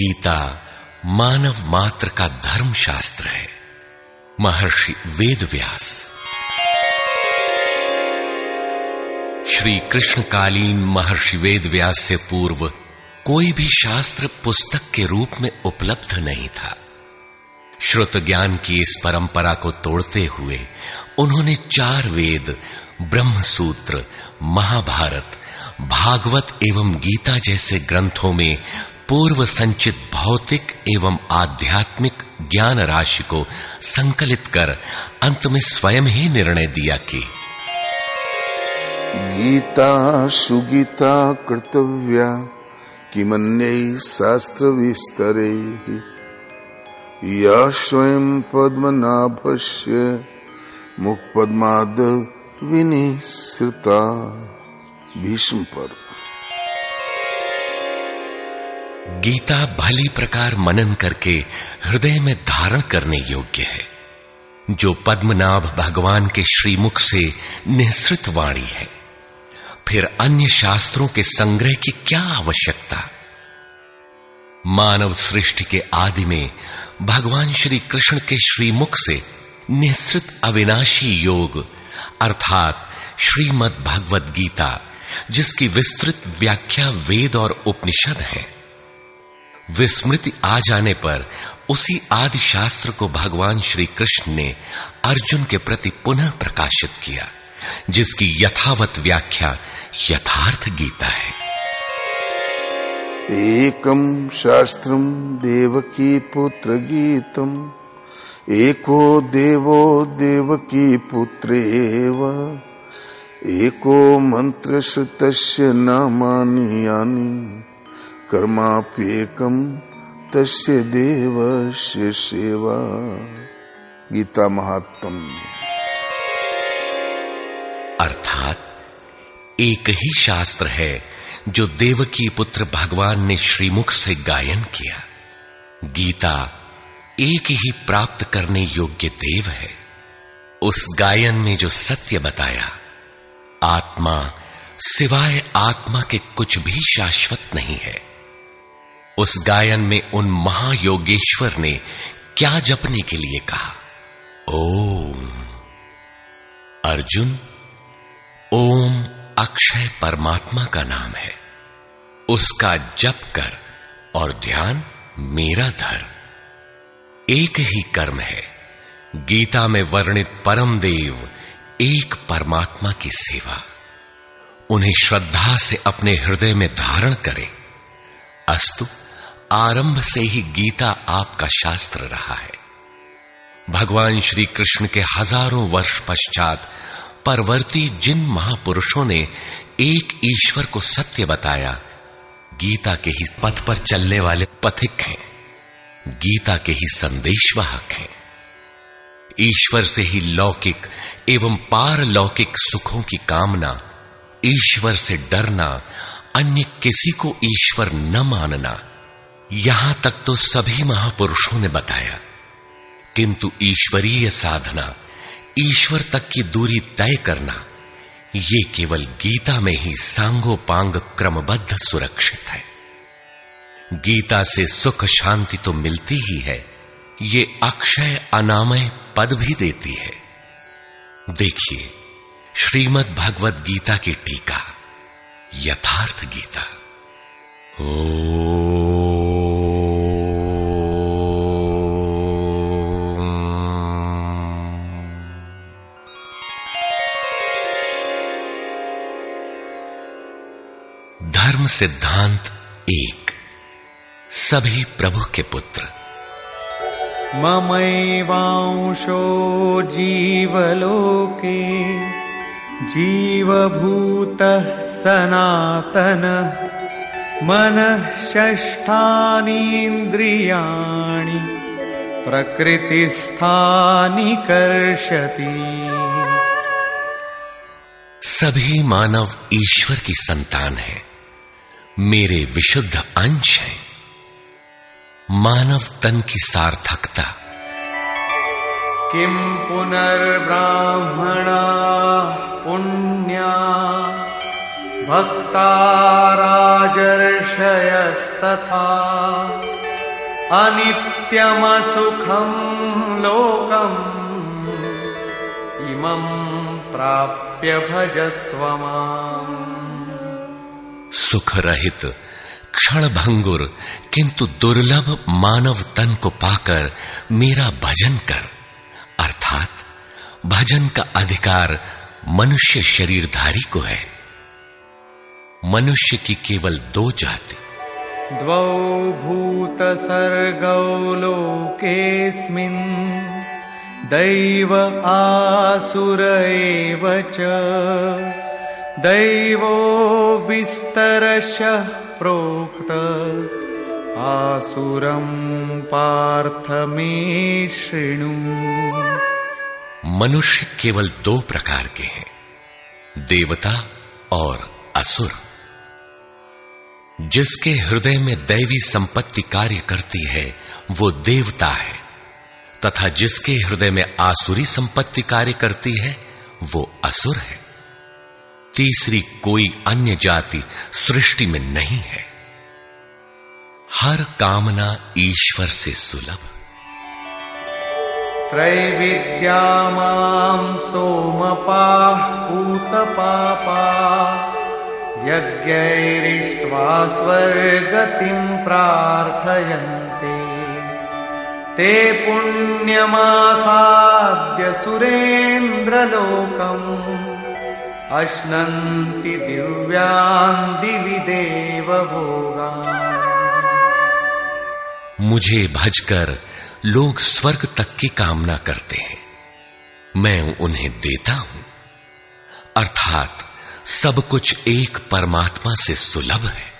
गीता मानव मात्र का धर्म शास्त्र है। महर्षि वेद व्यास श्री कृष्णकालीन महर्षि वेद व्यास से पूर्व कोई भी शास्त्र पुस्तक के रूप में उपलब्ध नहीं था। श्रुत ज्ञान की इस परंपरा को तोड़ते हुए उन्होंने चार वेद ब्रह्म सूत्र महाभारत, भागवत एवं गीता जैसे ग्रंथों में पूर्व संचित भौतिक एवं आध्यात्मिक ज्ञान राशि को संकलित कर अंत में स्वयं ही निर्णय दिया कि गीता, सुगीता, कर्तव्या, किमन्य शास्त्र विस्तरे या स्वयं पद्मनाभस्य मुख पद्माद विनिश्रिता भीष्म पर गीता भली प्रकार मनन करके हृदय में धारण करने योग्य है, जो पद्मनाभ भगवान के श्रीमुख से निःसृत वाणी है। फिर अन्य शास्त्रों के संग्रह की क्या आवश्यकता? मानव सृष्टि के आदि में भगवान श्री कृष्ण के श्रीमुख से निःसृत अविनाशी योग, अर्थात श्रीमद भगवत गीता, जिसकी विस्तृत व्याख्या वेद और उपनिषद है। विस्मृति आ जाने पर उसी आदि शास्त्र को भगवान श्री कृष्ण ने अर्जुन के प्रति पुनः प्रकाशित किया, जिसकी यथावत व्याख्या यथार्थ गीता है। एकम शास्त्रम देवकी पुत्र गीतम एको देवो देवकी पुत्र एको मंत्र नामानि यानी। कर्माप्येकम तस्य देवस्य सेवा। गीता महात्म। अर्थात एक ही शास्त्र है जो देवकी पुत्र भगवान ने श्रीमुख से गायन किया। गीता एक ही प्राप्त करने योग्य देव है। उस गायन में जो सत्य बताया, आत्मा सिवाय आत्मा के कुछ भी शाश्वत नहीं है। उस गायन में उन महायोगेश्वर ने क्या जपने के लिए कहा? ओम। अर्जुन, ओम अक्षय परमात्मा का नाम है। उसका जप कर और ध्यान मेरा धर। एक ही कर्म है। गीता में वर्णित परम देव एक परमात्मा की सेवा। उन्हें श्रद्धा से अपने हृदय में धारण करें। अस्तु। आरंभ से ही गीता आपका शास्त्र रहा है। भगवान श्री कृष्ण के हज़ारों वर्ष पश्चात परवर्ती जिन महापुरुषों ने एक ईश्वर को सत्य बताया, गीता के ही पथ पर चलने वाले पथिक हैं, गीता के ही संदेशवाहक हैं। ईश्वर से ही लौकिक एवं पारलौकिक सुखों की कामना, ईश्वर से डरना, अन्य किसी को ईश्वर न मानना यहाँ तक तो सभी महापुरुषों ने बताया, किंतु ईश्वरीय साधना, ईश्वर तक की दूरी तय करना, ये केवल गीता में ही सांगो पांग क्रमबद्ध सुरक्षित है। गीता से सुख शांति तो मिलती ही है, ये अक्षय अनामय पद भी देती है। देखिए श्रीमद् भगवत गीता की टीका, यथार्थ गीता। ओ धर्म सिद्धांत एक। सभी प्रभु के पुत्र। ममैवांशो जीवलोके जीवभूत सनातन। मनः षष्ठानीन्द्रियाणि प्रकृतिस्थानि कर्षति सभी मानव ईश्वर की संतान है। मेरे विशुद्ध अंश हैं। मानव तन की सार्थकता। किम पुनर्ब्राह्मणा पुण्या भक्ता राजर्षयस्तथा अनित्यमसुखं लोकम् इमं प्राप्य भजस्व सुख रहित क्षण भंगुर किंतु दुर्लभ मानव तन को पाकर मेरा भजन कर। अर्थात, भजन का अधिकार मनुष्य शरीरधारी को है। मनुष्य की केवल दो जाति। द्वौ सर्गौ लोकेऽस्मिन् दैव आसुर एव दैवो विस्तरशः प्रोक्त। आसुरं पार्थ मे मनुष्य केवल दो प्रकार के हैं, देवता और असुर। जिसके हृदय में दैवी संपत्ति कार्य करती है, वो देवता है, तथा जिसके हृदय में आसुरी संपत्ति कार्य करती है, वो असुर है। तीसरी कोई अन्य जाति सृष्टि में नहीं है। हर कामना ईश्वर से सुलभ। त्रैविद्या सोमपाः पूतपापा यज्ञैरिष्ट्वा स्वर्गतिं प्रार्थयन्ते। ते पुण्यमासाद्य सुरेन्द्रलोकम्। अश्नन्ति दिव्यान् दिवि देवभोगान् मुझे भजकर लोग स्वर्ग तक की कामना करते हैं। मैं उन्हें देता हूँ। अर्थात सब कुछ एक परमात्मा से सुलभ है।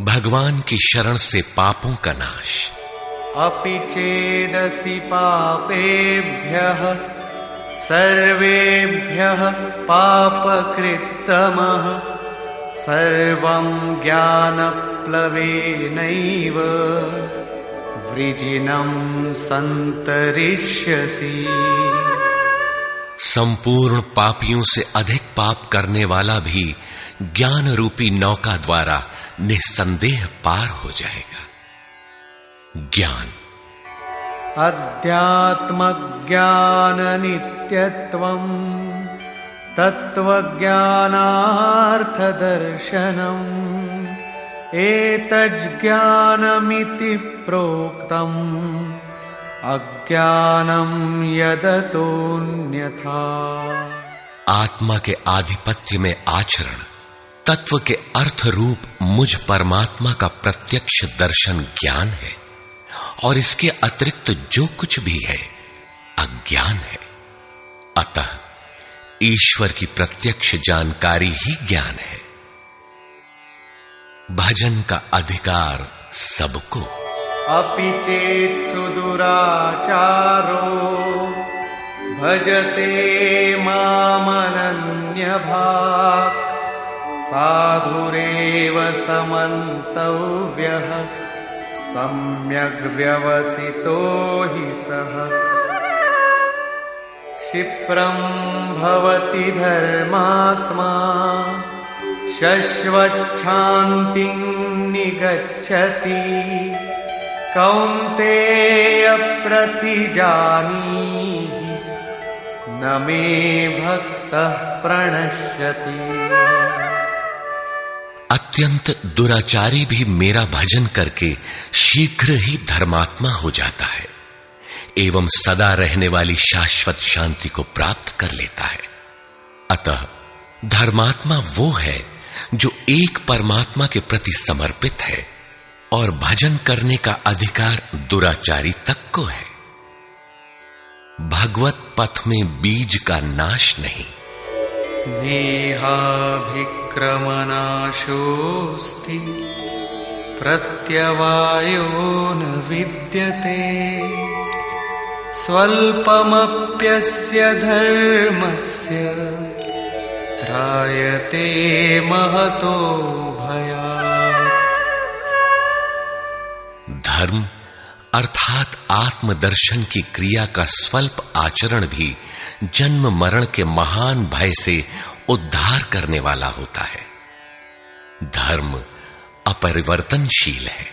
भगवान की शरण से पापों का नाश। अपि चेदसि पापेभ्यः सर्वेभ्यः सर्वं ज्ञानप्लवेनैव, वृजिनं सन्तरिष्यसि। संपूर्ण पापियों से अधिक पाप करने वाला भी ज्ञान रूपी नौका द्वारा निसंदेह पार हो जाएगा। ज्ञान अध्यात्म ज्ञान नित्यत्वम् तत्त्वज्ञानार्थदर्शनम् एतज्ज्ञानमिति प्रोक्तम् अज्ञानम यदतोन्यथा आत्मा के आधिपत्य में आचरण, तत्व के अर्थ रूप मुझ परमात्मा का प्रत्यक्ष दर्शन ज्ञान है। और इसके अतिरिक्त जो कुछ भी है, अज्ञान है। अतः ईश्वर की प्रत्यक्ष जानकारी ही ज्ञान है। भजन का अधिकार सबको। अपि चेत् सुदुराचारो, भजते मामनन्यभाक्, साधुरेव समन्तव्यः। सम्यग्व्यवसितो हि सः। क्षिप्रम् भवति धर्मात्मा। शश्वच्छान्तिम् निगच्छति। कौन्तेय प्रतिजानीहि न मे भक्तः प्रणश्यति अत्यंत दुराचारी भी मेरा भजन करके शीघ्र ही धर्मात्मा हो जाता है, एवं सदा रहने वाली शाश्वत शांति को प्राप्त कर लेता है। अतः धर्मात्मा वो है जो एक परमात्मा के प्रति समर्पित है और भजन करने का अधिकार दुराचारी तक को है। भगवत पथ में बीज का नाश नहीं। नेहाभिक्रमनाशोऽस्ति प्रत्यवायो न विद्यते। स्वल्पमप्यस्य धर्मस्य त्रायते महतो भया धर्म अर्थात आत्मदर्शन की क्रिया का स्वल्प आचरण भी जन्म मरण के महान भय से उद्धार करने वाला होता है। धर्म अपरिवर्तनशील है।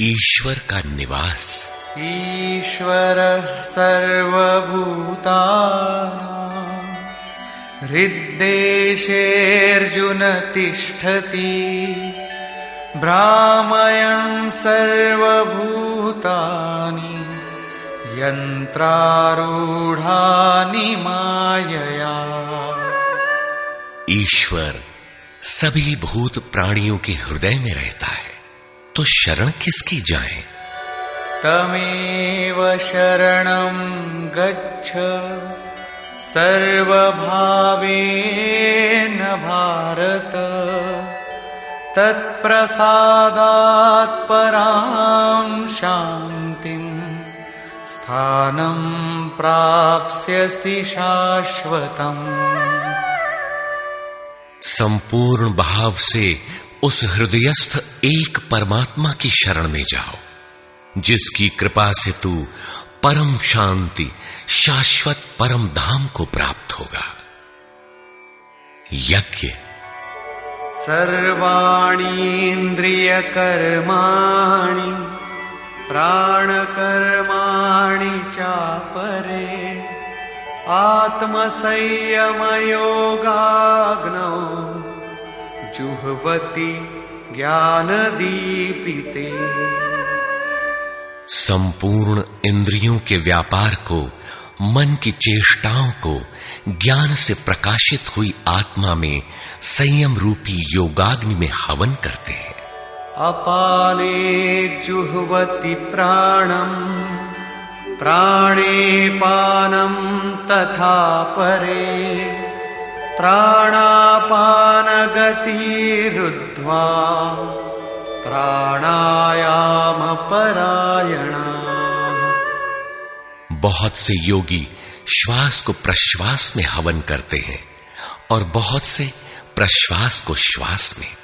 ईश्वर का निवास। ईश्वरः सर्वभूतानां हृद्देशेऽर्जुन तिष्ठति। भ्रामयन् सर्वभूतानि यन्त्रारूढानि मायया। ईश्वर सभी भूत प्राणियों के हृदय में रहता है तो शरण किसकी जाए? तमेव शरणं गच्छ सर्वभावेन भारत। तत्प्रसादात् परां शान्तिम् स्थानं प्राप्स्यसि शाश्वतम्। संपूर्ण भाव से उस हृदयस्थ एक परमात्मा की शरण में जाओ, जिसकी कृपा से तू परम शांति, शाश्वत परम धाम को प्राप्त होगा। यज्ञ सर्वाणीन्द्रियकर्माणि प्राणकर्माणि चापरे आत्मसंयमयोगाग्नौ जुह्वति ज्ञानदीपिते। संपूर्ण इंद्रियों के व्यापार को मन की चेष्टाओं को ज्ञान से प्रकाशित हुई आत्मा में संयम रूपी योगाग्नि में हवन करते हैं। अपाने जुह्वति प्राणम प्राणे पानं तथा परे, प्राणापानगतिरुद्ध्वा, प्राणायामपरायणा। बहुत से योगी श्वास को प्रश्वास में हवन करते हैं और बहुत से प्रश्वास को श्वास में।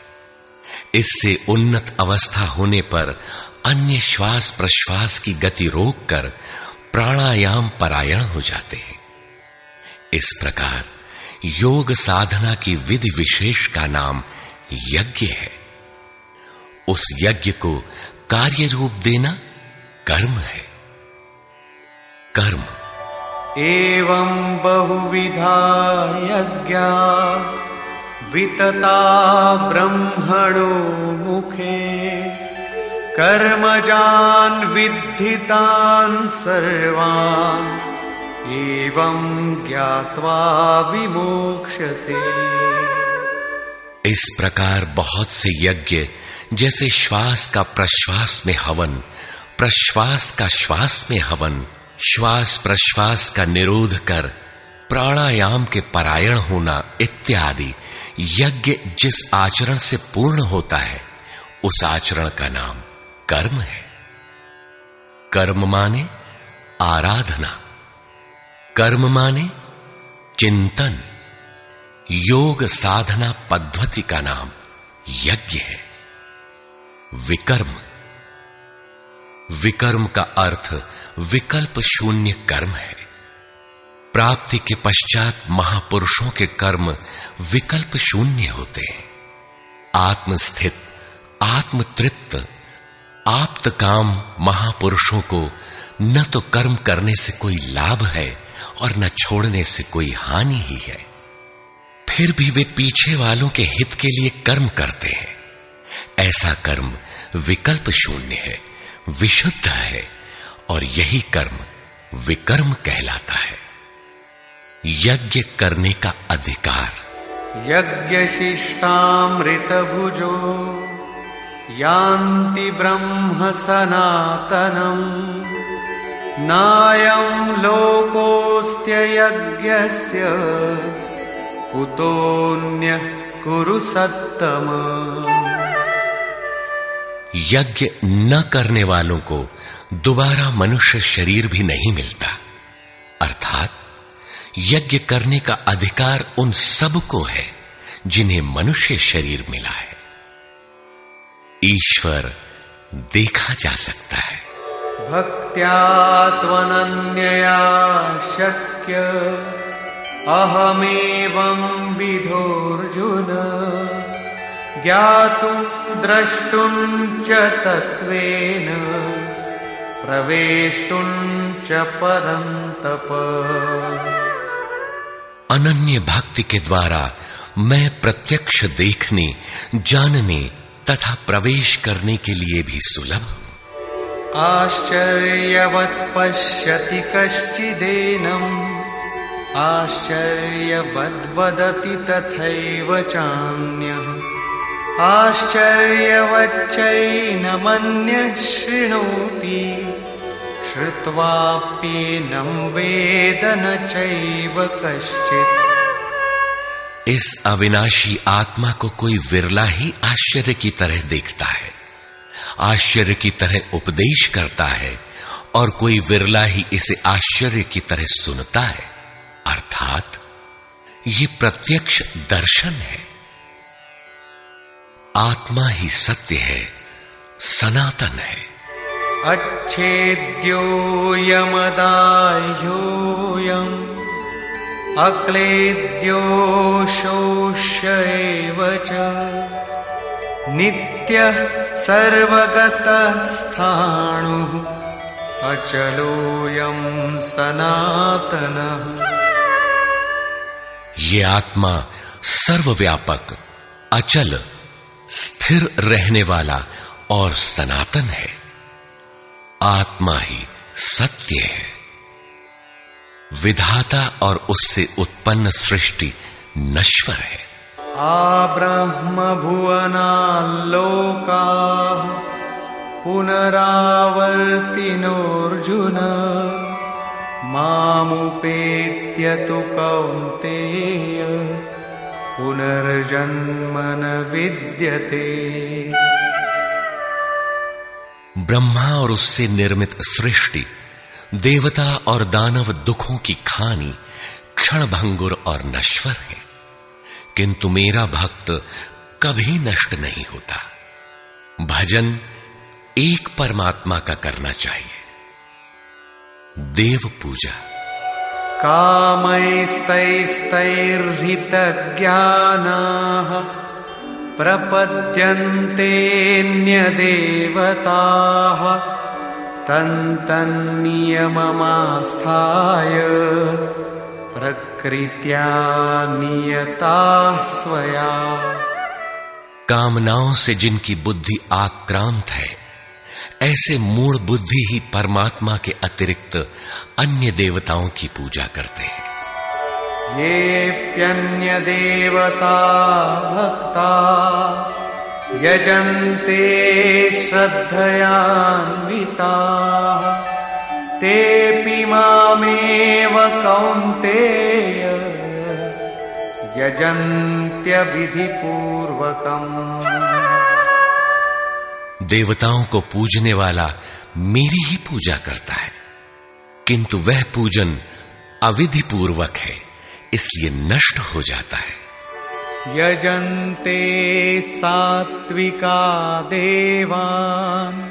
इससे उन्नत अवस्था होने पर अन्य श्वास प्रश्वास की गति रोककर प्राणायाम परायण हो जाते हैं। इस प्रकार योग साधना की विधि विशेष का नाम यज्ञ है। उस यज्ञ को कार्य रूप देना कर्म है। कर्म। एवं बहुविधा यज्ञा वितता ब्रह्मणो मुखे। कर्मजान् विद्धितान् सर्वान् एवं ज्ञात्वा विमोक्ष्यसे। इस प्रकार बहुत से यज्ञ जैसे श्वास का प्रश्वास में हवन प्रश्वास का श्वास में हवन श्वास प्रश्वास का निरोध कर, प्राणायाम के परायण होना इत्यादि। यज्ञ जिस आचरण से पूर्ण होता है, उस आचरण का नाम कर्म है। कर्म माने आराधना। कर्म माने चिंतन। योग साधना पद्धति का नाम यज्ञ है। विकर्म। विकर्म का अर्थ विकल्प शून्य कर्म है। प्राप्ति के पश्चात महापुरुषों के कर्म विकल्प शून्य होते हैं। आत्मस्थित, आत्मतृप्त, आप्त काम महापुरुषों को न तो कर्म करने से कोई लाभ है और न छोड़ने से कोई हानि ही है। फिर भी वे पीछे वालों के हित के लिए कर्म करते हैं। ऐसा कर्म विकल्प शून्य है, विशुद्ध है। और यही कर्म विकर्म कहलाता है। यज्ञ करने का अधिकार। यज्ञ शिष्टामृत भुजो यान्ति ब्रह्म सनातनम्। नायं लोकोऽस्त्ययज्ञस्य कुतोऽन्यः कुरु सत्तम। यज्ञ न करने वालों को दोबारा मनुष्य शरीर भी नहीं मिलता। अर्थात, यज्ञ करने का अधिकार उन सबको है जिन्हें मनुष्य शरीर मिला है। ईश्वर देखा जा सकता है। भक्त्या त्वनन्यया शक्य, अहमेवं विधोऽर्जुन। ज्ञातुम् द्रष्टुं च तत्त्वेन प्रवेष्टुं च परन्तप अनन्य भक्ति के द्वारा मैं प्रत्यक्ष देखने जानने तथा प्रवेश करने के लिए भी सुलभ। हूँ आश्चर्यवत् पश्यति कश्चिदेनम् आश्चर्यवद्वदति तथैव चान्यः। आश्चर्यवच्चैनमन्यः शृणोति श्रुत्वाप्येनं वेद न चैव इस अविनाशी आत्मा को कोई विरला ही आश्चर्य की तरह देखता है, आश्चर्य की तरह उपदेश करता है, और कोई विरला ही इसे आश्चर्य की तरह सुनता है। अर्थात, ये प्रत्यक्ष दर्शन है। आत्मा ही सत्य है सनातन है। अच्छेद्योऽयमदाह्योऽयम् अक्लेद्यो शोष्य एव च। नित्यः सर्वगतस्थाणुः अचलोऽयं सनातनः। ये आत्मा सर्वव्यापक अचल स्थिर रहने वाला और सनातन है। आत्मा ही सत्य है। विधाता और उससे उत्पन्न सृष्टि नश्वर है। आब्रह्मभुवनाल्लोकाः पुनरावर्तिनोऽर्जुन, मामुपेत्य तु कौन्तेय। पुनर्जन्म न विद्यते। ब्रह्मा और उससे निर्मित सृष्टि, देवता और दानव दुखों की खानी क्षण भंगुर और नश्वर है। किंतु मेरा भक्त कभी नष्ट नहीं होता। भजन एक परमात्मा का करना चाहिए। देव पूजा। कामैस्तैस्तैर्हितज्ञानाः प्रपद्यन्तेऽन्यदेवताः तन्तन्नियममास्थाय प्रकृत्या नियताः स्वया। कामनाओं से जिनकी बुद्धि आक्रांत है ऐसे मूल बुद्धि ही परमात्मा के अतिरिक्त अन्य देवताओं की पूजा करते हैं। ये प्यन्य देवता भक्ता, यजन्ते श्रद्धयान्विताः, तेऽपि मामेव कौन्तेय, यजन्त्यविधिपूर्वकम्। देवताओं को पूजने वाला मेरी ही पूजा करता है। किंतु वह पूजन अविधि पूर्वक है, इसलिए नष्ट हो जाता है। यजन्ते सात्विका देवान्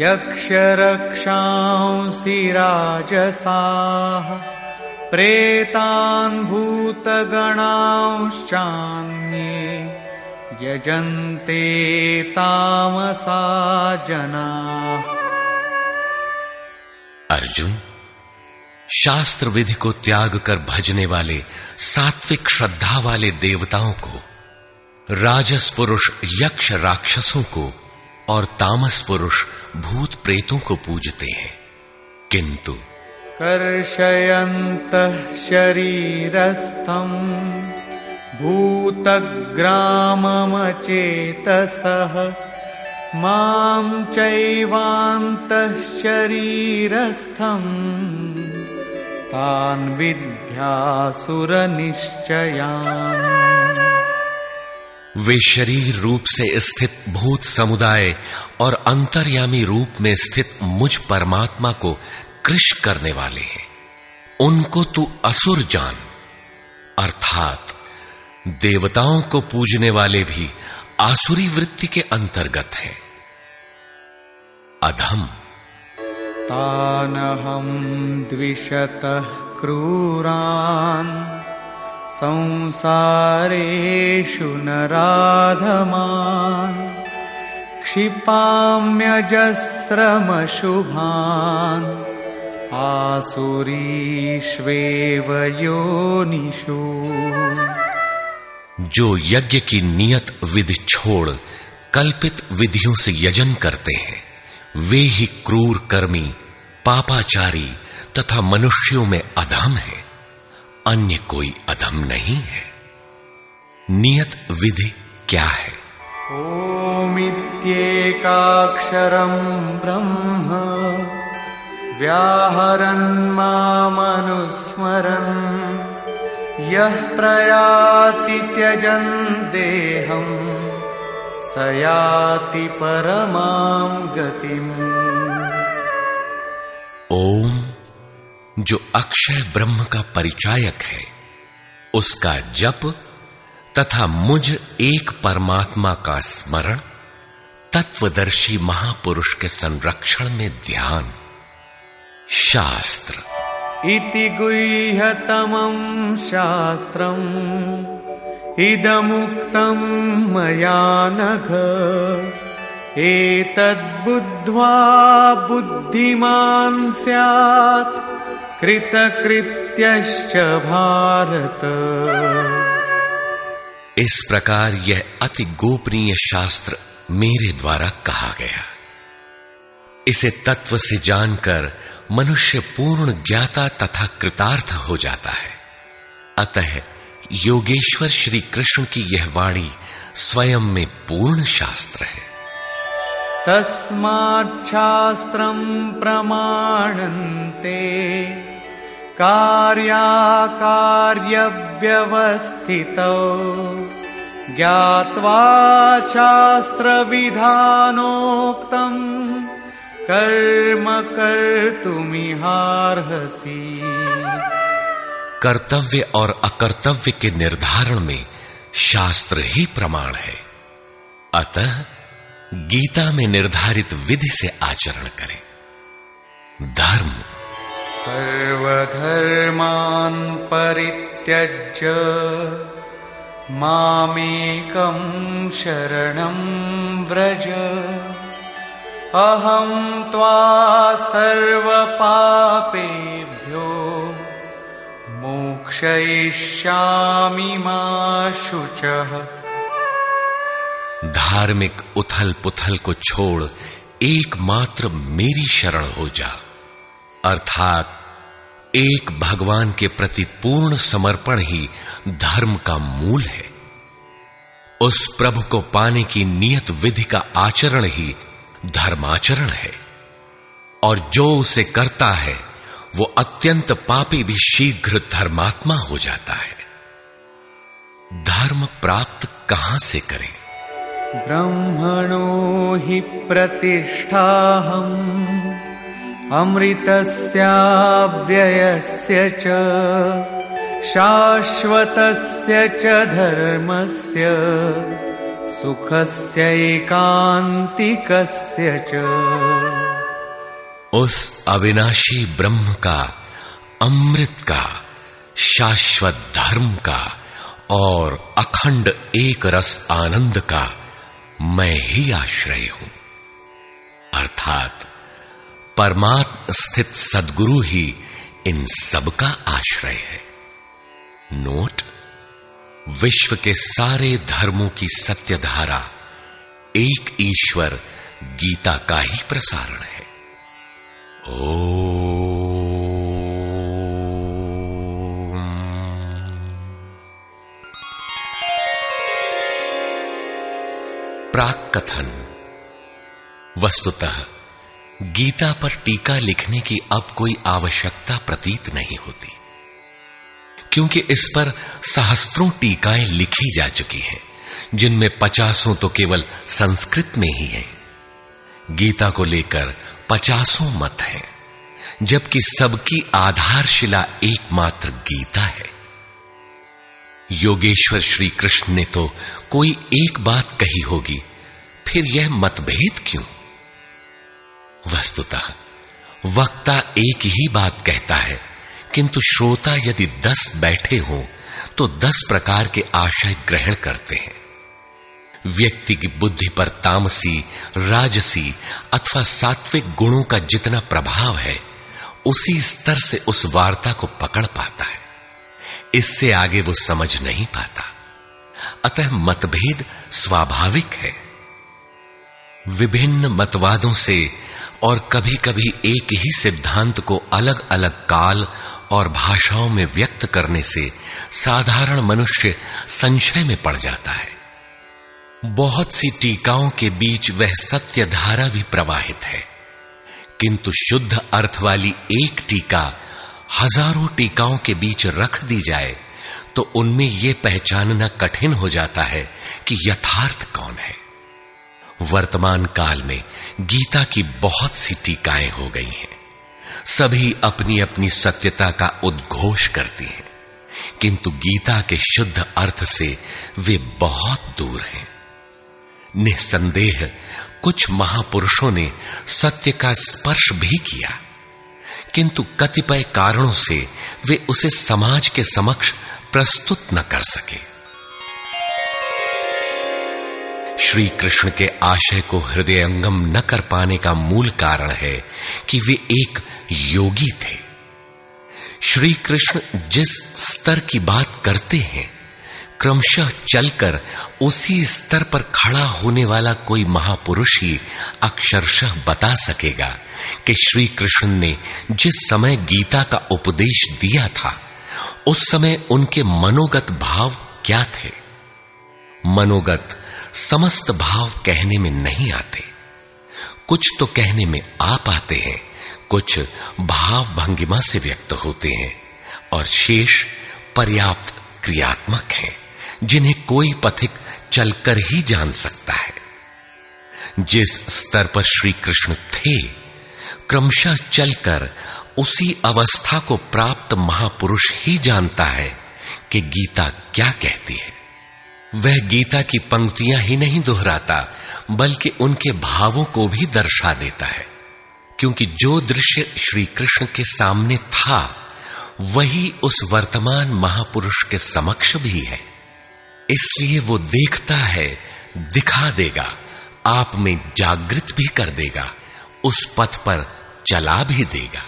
यक्षरक्षांसि राजसाः प्रेतान् भूतगणांश्चान्ये। यजन्ते तामसा जनाः। अर्जुन शास्त्र विधि को त्याग कर भजने वाले सात्विक श्रद्धा वाले देवताओं को राजस पुरुष यक्ष राक्षसों को और तामस पुरुष भूत प्रेतों को पूजते हैं। किंतु कर्षयन्तः शरीरस्थम्। भूतग्राममचेतसः। माँ चैवान्तः शरीरस्थम् तान् विद्यासुरनिश्चयान्। वे शरीर रूप से स्थित भूत समुदाय और अंतर्यामी रूप में स्थित मुझ परमात्मा को कृष करने वाले हैं। उनको तू असुर जान, अर्थात देवताओं को पूजने वाले भी आसुरी वृत्ति के अंतर्गत हैं। अधम। तान तानहं द्विषतः क्रूरान् संसारेषु नराधमान् क्षिपाम्यजस्रमशुभान् आसुरीष्वेव योनिषु। जो यज्ञ की नियत विधि छोड़ कल्पित विधियों से यजन करते हैं, वे ही क्रूर कर्मी, पापाचारी तथा मनुष्यों में अधम है। अन्य कोई अधम नहीं है। नियत विधि क्या है? ओमित्येकाक्षरम् ब्रह्म, व्याहरन् मामनुस्मरन्। प्रयाति त्यजन् देहम् स याति परमां ओम, जो अक्षय ब्रह्म का परिचायक है, उसका जप तथा मुझ एक परमात्मा का स्मरण तत्वदर्शी महापुरुष के संरक्षण में ध्यान। शास्त्र। इति गुह्यतमं शास्त्रम् इदमुक्तं मया नघ। एतद्बुद्ध्वा बुद्धिमान् स्यात्, कृतकृत्यश्च भारत। इस प्रकार यह अति गोपनीय शास्त्र मेरे द्वारा कहा गया। इसे तत्व से जानकर मनुष्य पूर्ण ज्ञाता तथा कृतार्थ हो जाता है। अतः योगेश्वर श्री कृष्ण की यह वाणी स्वयं में पूर्ण शास्त्र है। तस्माच्छास्त्रम् प्रमाणन्ते कार्याकार्यव्यवस्थितौ ज्ञात्वा शास्त्रविधानोक्तम्। कर्म कर तुम्ही हार हसी। कर्तव्य और अकर्तव्य के निर्धारण में शास्त्र ही प्रमाण है। अतः गीता में निर्धारित विधि से आचरण करें। धर्म। सर्वधर्मान् परित्यज्य मामेकं शरणं व्रज। अहं त्वा सर्वपापेभ्यो मोक्षयिष्यामि मा शुचः। धार्मिक उथल पुथल को छोड़ एकमात्र मेरी शरण हो जा। अर्थात एक भगवान के प्रति पूर्ण समर्पण ही धर्म का मूल है। उस प्रभु को पाने की नियत विधि का आचरण ही धर्माचरण है और जो उसे करता है, वो अत्यंत पापी भी शीघ्र धर्मात्मा हो जाता है। धर्म प्राप्त कहाँ से करें? ब्रह्मणो हि प्रतिष्ठाहम्, अमृतस्याव्ययस्य च, शाश्वतस्य च धर्मस्य। सुखस्यैकान्तिकस्य उस अविनाशी ब्रह्म का, अमृत का, शाश्वत धर्म का और अखंड एक रस आनंद का मैं ही आश्रय हूँ। अर्थात परमात्म स्थित सदगुरु ही इन सब का आश्रय है। नोट विश्व के सारे धर्मों की सत्य धारा एक ईश्वर गीता का ही प्रसारण है। ओ प्राक कथन वस्तुतः गीता पर टीका लिखने की अब कोई आवश्यकता प्रतीत नहीं होती। क्योंकि इस पर सहस्त्रों टीकाएँ लिखी जा चुकी हैं, जिनमें पचासों तो केवल संस्कृत में ही है। गीता को लेकर पचासों मत हैं, जबकि सबकी आधारशिला एकमात्र गीता है। योगेश्वर श्री कृष्ण ने तो कोई एक बात कही होगी, फिर यह मतभेद क्यों? वस्तुतः, वक्ता एक ही बात कहता है किंतु श्रोता यदि दस बैठे हों तो दस प्रकार के आशय ग्रहण करते हैं। व्यक्ति की बुद्धि पर तामसी, राजसी अथवा सात्विक गुणों का जितना प्रभाव है, उसी स्तर से उस वार्ता को पकड़ पाता है। इससे आगे वो समझ नहीं पाता। अतः मतभेद स्वाभाविक है। विभिन्न मतवादों से और कभी कभी एक ही सिद्धांत को अलग अलग काल और भाषाओं में व्यक्त करने से साधारण मनुष्य संशय में पड़ जाता है। बहुत सी टीकाओं के बीच वह सत्य धारा भी प्रवाहित है। किंतु शुद्ध अर्थ वाली एक टीका हज़ारों टीकाओं के बीच रख दी जाए तो उनमें यह पहचानना कठिन हो जाता है कि यथार्थ कौन है। वर्तमान काल में गीता की बहुत सी टीकाएँ हो गई हैं। सभी अपनी अपनी सत्यता का उद्घोष करती हैं। किंतु गीता के शुद्ध अर्थ से वे बहुत दूर हैं। निसंदेह कुछ महापुरुषों ने सत्य का स्पर्श भी किया। किंतु कतिपय कारणों से वे उसे समाज के समक्ष प्रस्तुत न कर सके। श्री कृष्ण के आशय को हृदयंगम न कर पाने का मूल कारण है कि वे एक योगी थे। श्री कृष्ण जिस स्तर की बात करते हैं, क्रमशः चलकर उसी स्तर पर खड़ा होने वाला कोई महापुरुष ही अक्षरशः बता सकेगा कि श्री कृष्ण ने जिस समय गीता का उपदेश दिया था, उस समय उनके मनोगत भाव क्या थे। मनोगत समस्त भाव कहने में नहीं आते। कुछ तो कहने में आ पाते हैं, कुछ भाव भंगिमा से व्यक्त होते हैं, और शेष पर्याप्त क्रियात्मक हैं, जिन्हें कोई पथिक चलकर ही जान सकता है। जिस स्तर पर श्री कृष्ण थे, क्रमशः चलकर उसी अवस्था को प्राप्त महापुरुष ही जानता है कि गीता क्या कहती है। वह गीता की पंक्तियाँ ही नहीं दोहराता, बल्कि उनके भावों को भी दर्शा देता है। क्योंकि जो दृश्य श्री कृष्ण के सामने था, वही उस वर्तमान महापुरुष के समक्ष भी है। इसलिए वो देखता है, दिखा देगा, आप में जागृत भी कर देगा, उस पथ पर चला भी देगा।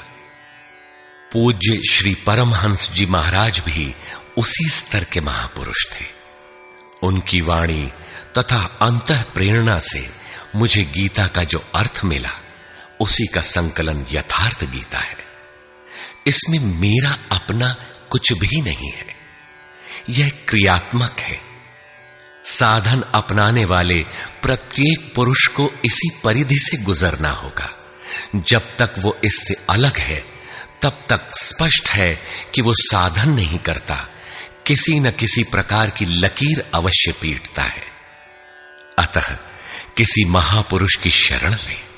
पूज्य श्री परमहंस जी महाराज भी उसी स्तर के महापुरुष थे। उनकी वाणी तथा अंत प्रेरणा से मुझे गीता का जो अर्थ मिला, उसी का संकलन यथार्थ गीता है। इसमें मेरा अपना कुछ भी नहीं है। यह क्रियात्मक है। साधन अपनाने वाले प्रत्येक पुरुष को इसी परिधि से गुजरना होगा। जब तक वो इससे अलग है, तब तक स्पष्ट है कि वो साधन नहीं करता किसी न किसी प्रकार की लकीर अवश्य पीटता है। अतः किसी महापुरुष की शरण ले।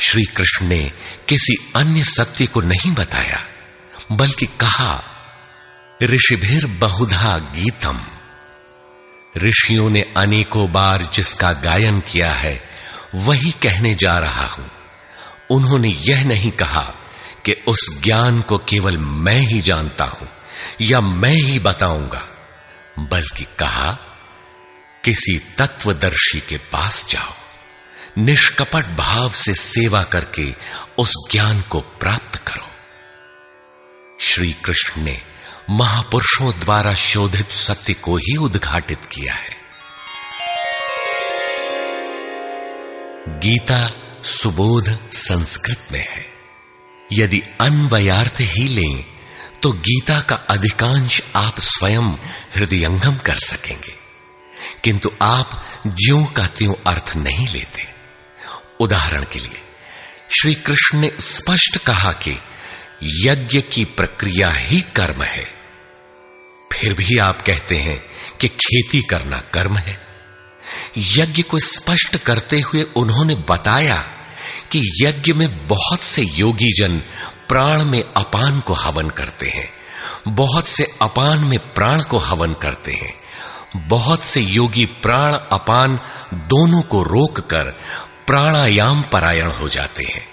श्री कृष्ण ने किसी अन्य सत्य को नहीं बताया, बल्कि कहा, ऋषिभिर बहुधा गीतम। ऋषियों ने अनेकों बार जिसका गायन किया है, वही कहने जा रहा हूँ। उन्होंने यह नहीं कहा कि उस ज्ञान को केवल मैं ही जानता हूँ। या मैं ही बताऊँगा, बल्कि कहा, किसी तत्वदर्शी के पास जाओ, निष्कपट भाव से सेवा करके उस ज्ञान को प्राप्त करो। श्री कृष्ण ने महापुरुषों द्वारा शोधित सत्य को ही उद्घाटित किया है। गीता सुबोध संस्कृत में है। यदि अन्वयार्थ ही लें तो गीता का अधिकांश आप स्वयं हृदयंगम कर सकेंगे। किंतु आप ज्यो का त्यों अर्थ नहीं लेते। उदाहरण के लिए श्री कृष्ण ने स्पष्ट कहा कि यज्ञ की प्रक्रिया ही कर्म है। फिर भी आप कहते हैं कि खेती करना कर्म है। यज्ञ को स्पष्ट करते हुए उन्होंने बताया कि यज्ञ में बहुत से योगी जन प्राण में अपान को हवन करते हैं। बहुत से अपान में प्राण को हवन करते हैं। बहुत से योगी प्राण, अपान दोनों को रोककर प्राणायाम परायण हो जाते हैं।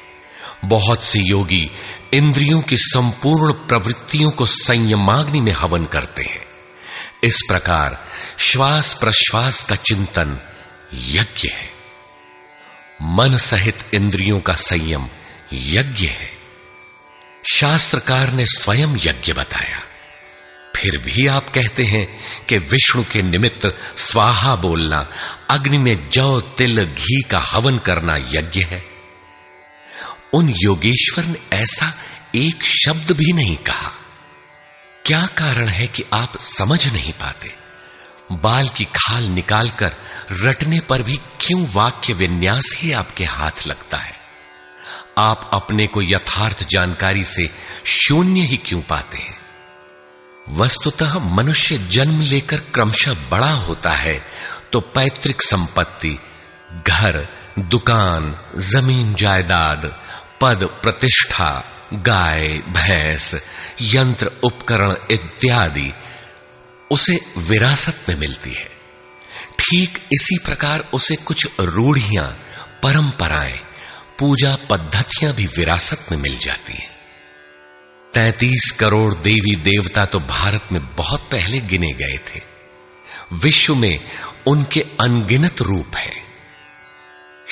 बहुत से योगी इंद्रियों की संपूर्ण प्रवृत्तियों को संयमाग्नि में हवन करते हैं। इस प्रकार श्वास प्रश्वास का चिंतन यज्ञ है। मन सहित इंद्रियों का संयम यज्ञ है। शास्त्रकार ने स्वयं यज्ञ बताया। फिर भी आप कहते हैं कि विष्णु के निमित्त स्वाहा बोलना, अग्नि में जौ, तिल, घी का हवन करना यज्ञ है। उन योगेश्वर ने ऐसा एक शब्द भी नहीं कहा। क्या कारण है कि आप समझ नहीं पाते? बाल की खाल निकालकर रटने पर भी क्यों वाक्य विन्यास ही आपके हाथ लगता है? आप अपने को यथार्थ जानकारी से शून्य ही क्यों पाते हैं? वस्तुतः मनुष्य जन्म लेकर क्रमशः बड़ा होता है तो पैतृक संपत्ति, घर, दुकान, ज़मीन जायदाद, पद प्रतिष्ठा, गाय, भैंस, यंत्र, उपकरण इत्यादि उसे विरासत में मिलती है। ठीक इसी प्रकार उसे कुछ रूढ़ियाँ, परंपराएँ पूजा पद्धतियाँ भी विरासत में मिल जाती हैं। तैतीस करोड़ देवी देवता तो भारत में बहुत पहले गिने गए थे। विश्व में उनके अनगिनत रूप है।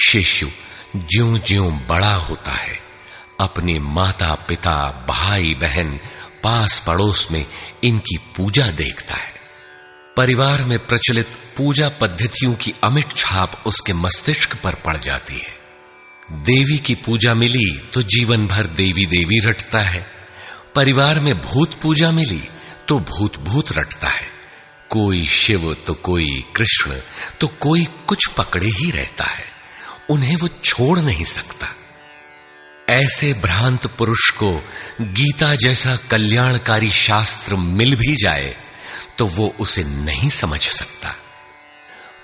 शिशु ज्यो ज्यो बड़ा होता है, अपने माता पिता भाई बहन पास पड़ोस में इनकी पूजा देखता है। परिवार में प्रचलित पूजा पद्धतियों की अमिट छाप उसके मस्तिष्क पर पड़ जाती है। देवी की पूजा मिली तो जीवन भर देवी देवी रटता है। परिवार में भूत पूजा मिली तो भूत भूत रटता है। कोई शिव तो कोई कृष्ण तो कोई कुछ पकड़े ही रहता है। उन्हें वो छोड़ नहीं सकता। ऐसे भ्रांत पुरुष को गीता जैसा कल्याणकारी शास्त्र मिल भी जाए तो वो उसे नहीं समझ सकता।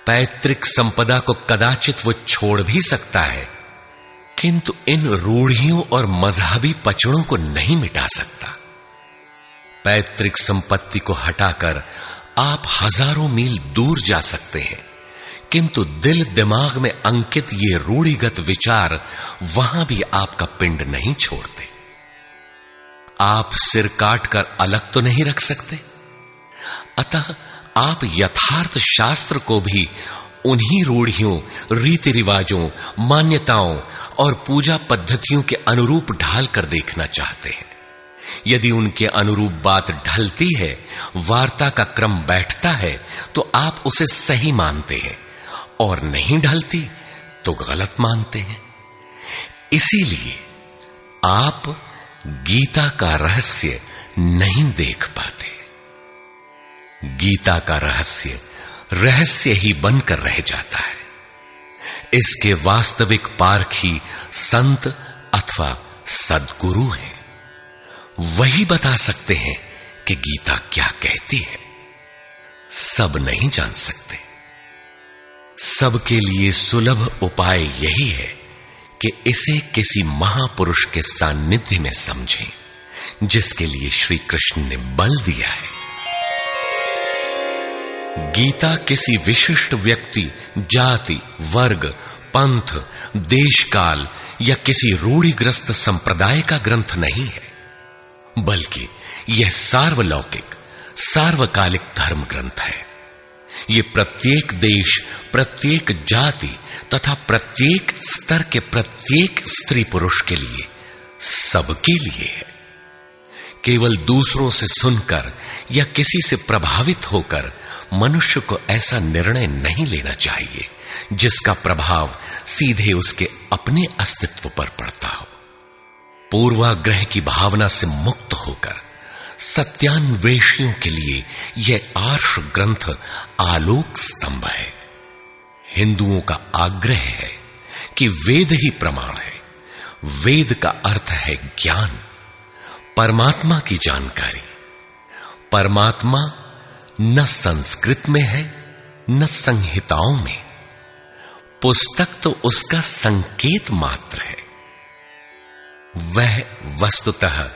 पैतृक संपदा को कदाचित वो छोड़ भी सकता है। किंतु इन रूढ़ियों और मजहबी पचड़ों को नहीं मिटा सकता। पैतृक संपत्ति को हटाकर आप हज़ारों मील दूर जा सकते हैं। किंतु दिल दिमाग में अंकित ये रूढ़िगत विचार वहाँ भी आपका पिंड नहीं छोड़ते। आप सिर काट कर अलग तो नहीं रख सकते। अतः आप यथार्थ शास्त्र को भी उन्हीं रूढ़ियों रीति रिवाजों मान्यताओं और पूजा पद्धतियों के अनुरूप ढाल कर देखना चाहते हैं। यदि उनके अनुरूप बात ढलती है, वार्ता का क्रम बैठता है तो आप उसे सही मानते हैं और नहीं ढलती तो गलत मानते हैं। इसीलिए आप गीता का रहस्य नहीं देख पाते। गीता का रहस्य रहस्य ही बनकर रह जाता है। इसके वास्तविक पार्क ही संत अथवा सदगुरु हैं। वही बता सकते हैं कि गीता क्या कहती है। सब नहीं जान सकते। सबके लिए सुलभ उपाय यही है कि इसे किसी महापुरुष के सानिध्य में समझें, जिसके लिए श्री कृष्ण ने बल दिया है। गीता किसी विशिष्ट व्यक्ति, जाति, वर्ग, पंथ देश काल या किसी रूढ़िग्रस्त संप्रदाय का ग्रंथ नहीं है, बल्कि यह सार्वलौकिक, सार्वकालिक धर्म ग्रंथ है। ये प्रत्येक देश, प्रत्येक जाति तथा प्रत्येक स्तर के प्रत्येक स्त्री पुरुष के लिए सबके लिए है। केवल दूसरों से सुनकर या किसी से प्रभावित होकर मनुष्य को ऐसा निर्णय नहीं लेना चाहिए, जिसका प्रभाव सीधे उसके अपने अस्तित्व पर पड़ता हो। पूर्वाग्रह की भावना से मुक्त होकर, सत्यान्वेषियों के लिए यह आर्ष ग्रंथ आलोक स्तंभ है। हिंदुओं का आग्रह है कि वेद ही प्रमाण है। वेद का अर्थ है ज्ञान, परमात्मा की जानकारी। परमात्मा न संस्कृत में है, न संहिताओं में। पुस्तक तो उसका संकेत मात्र है। वह वस्तुतः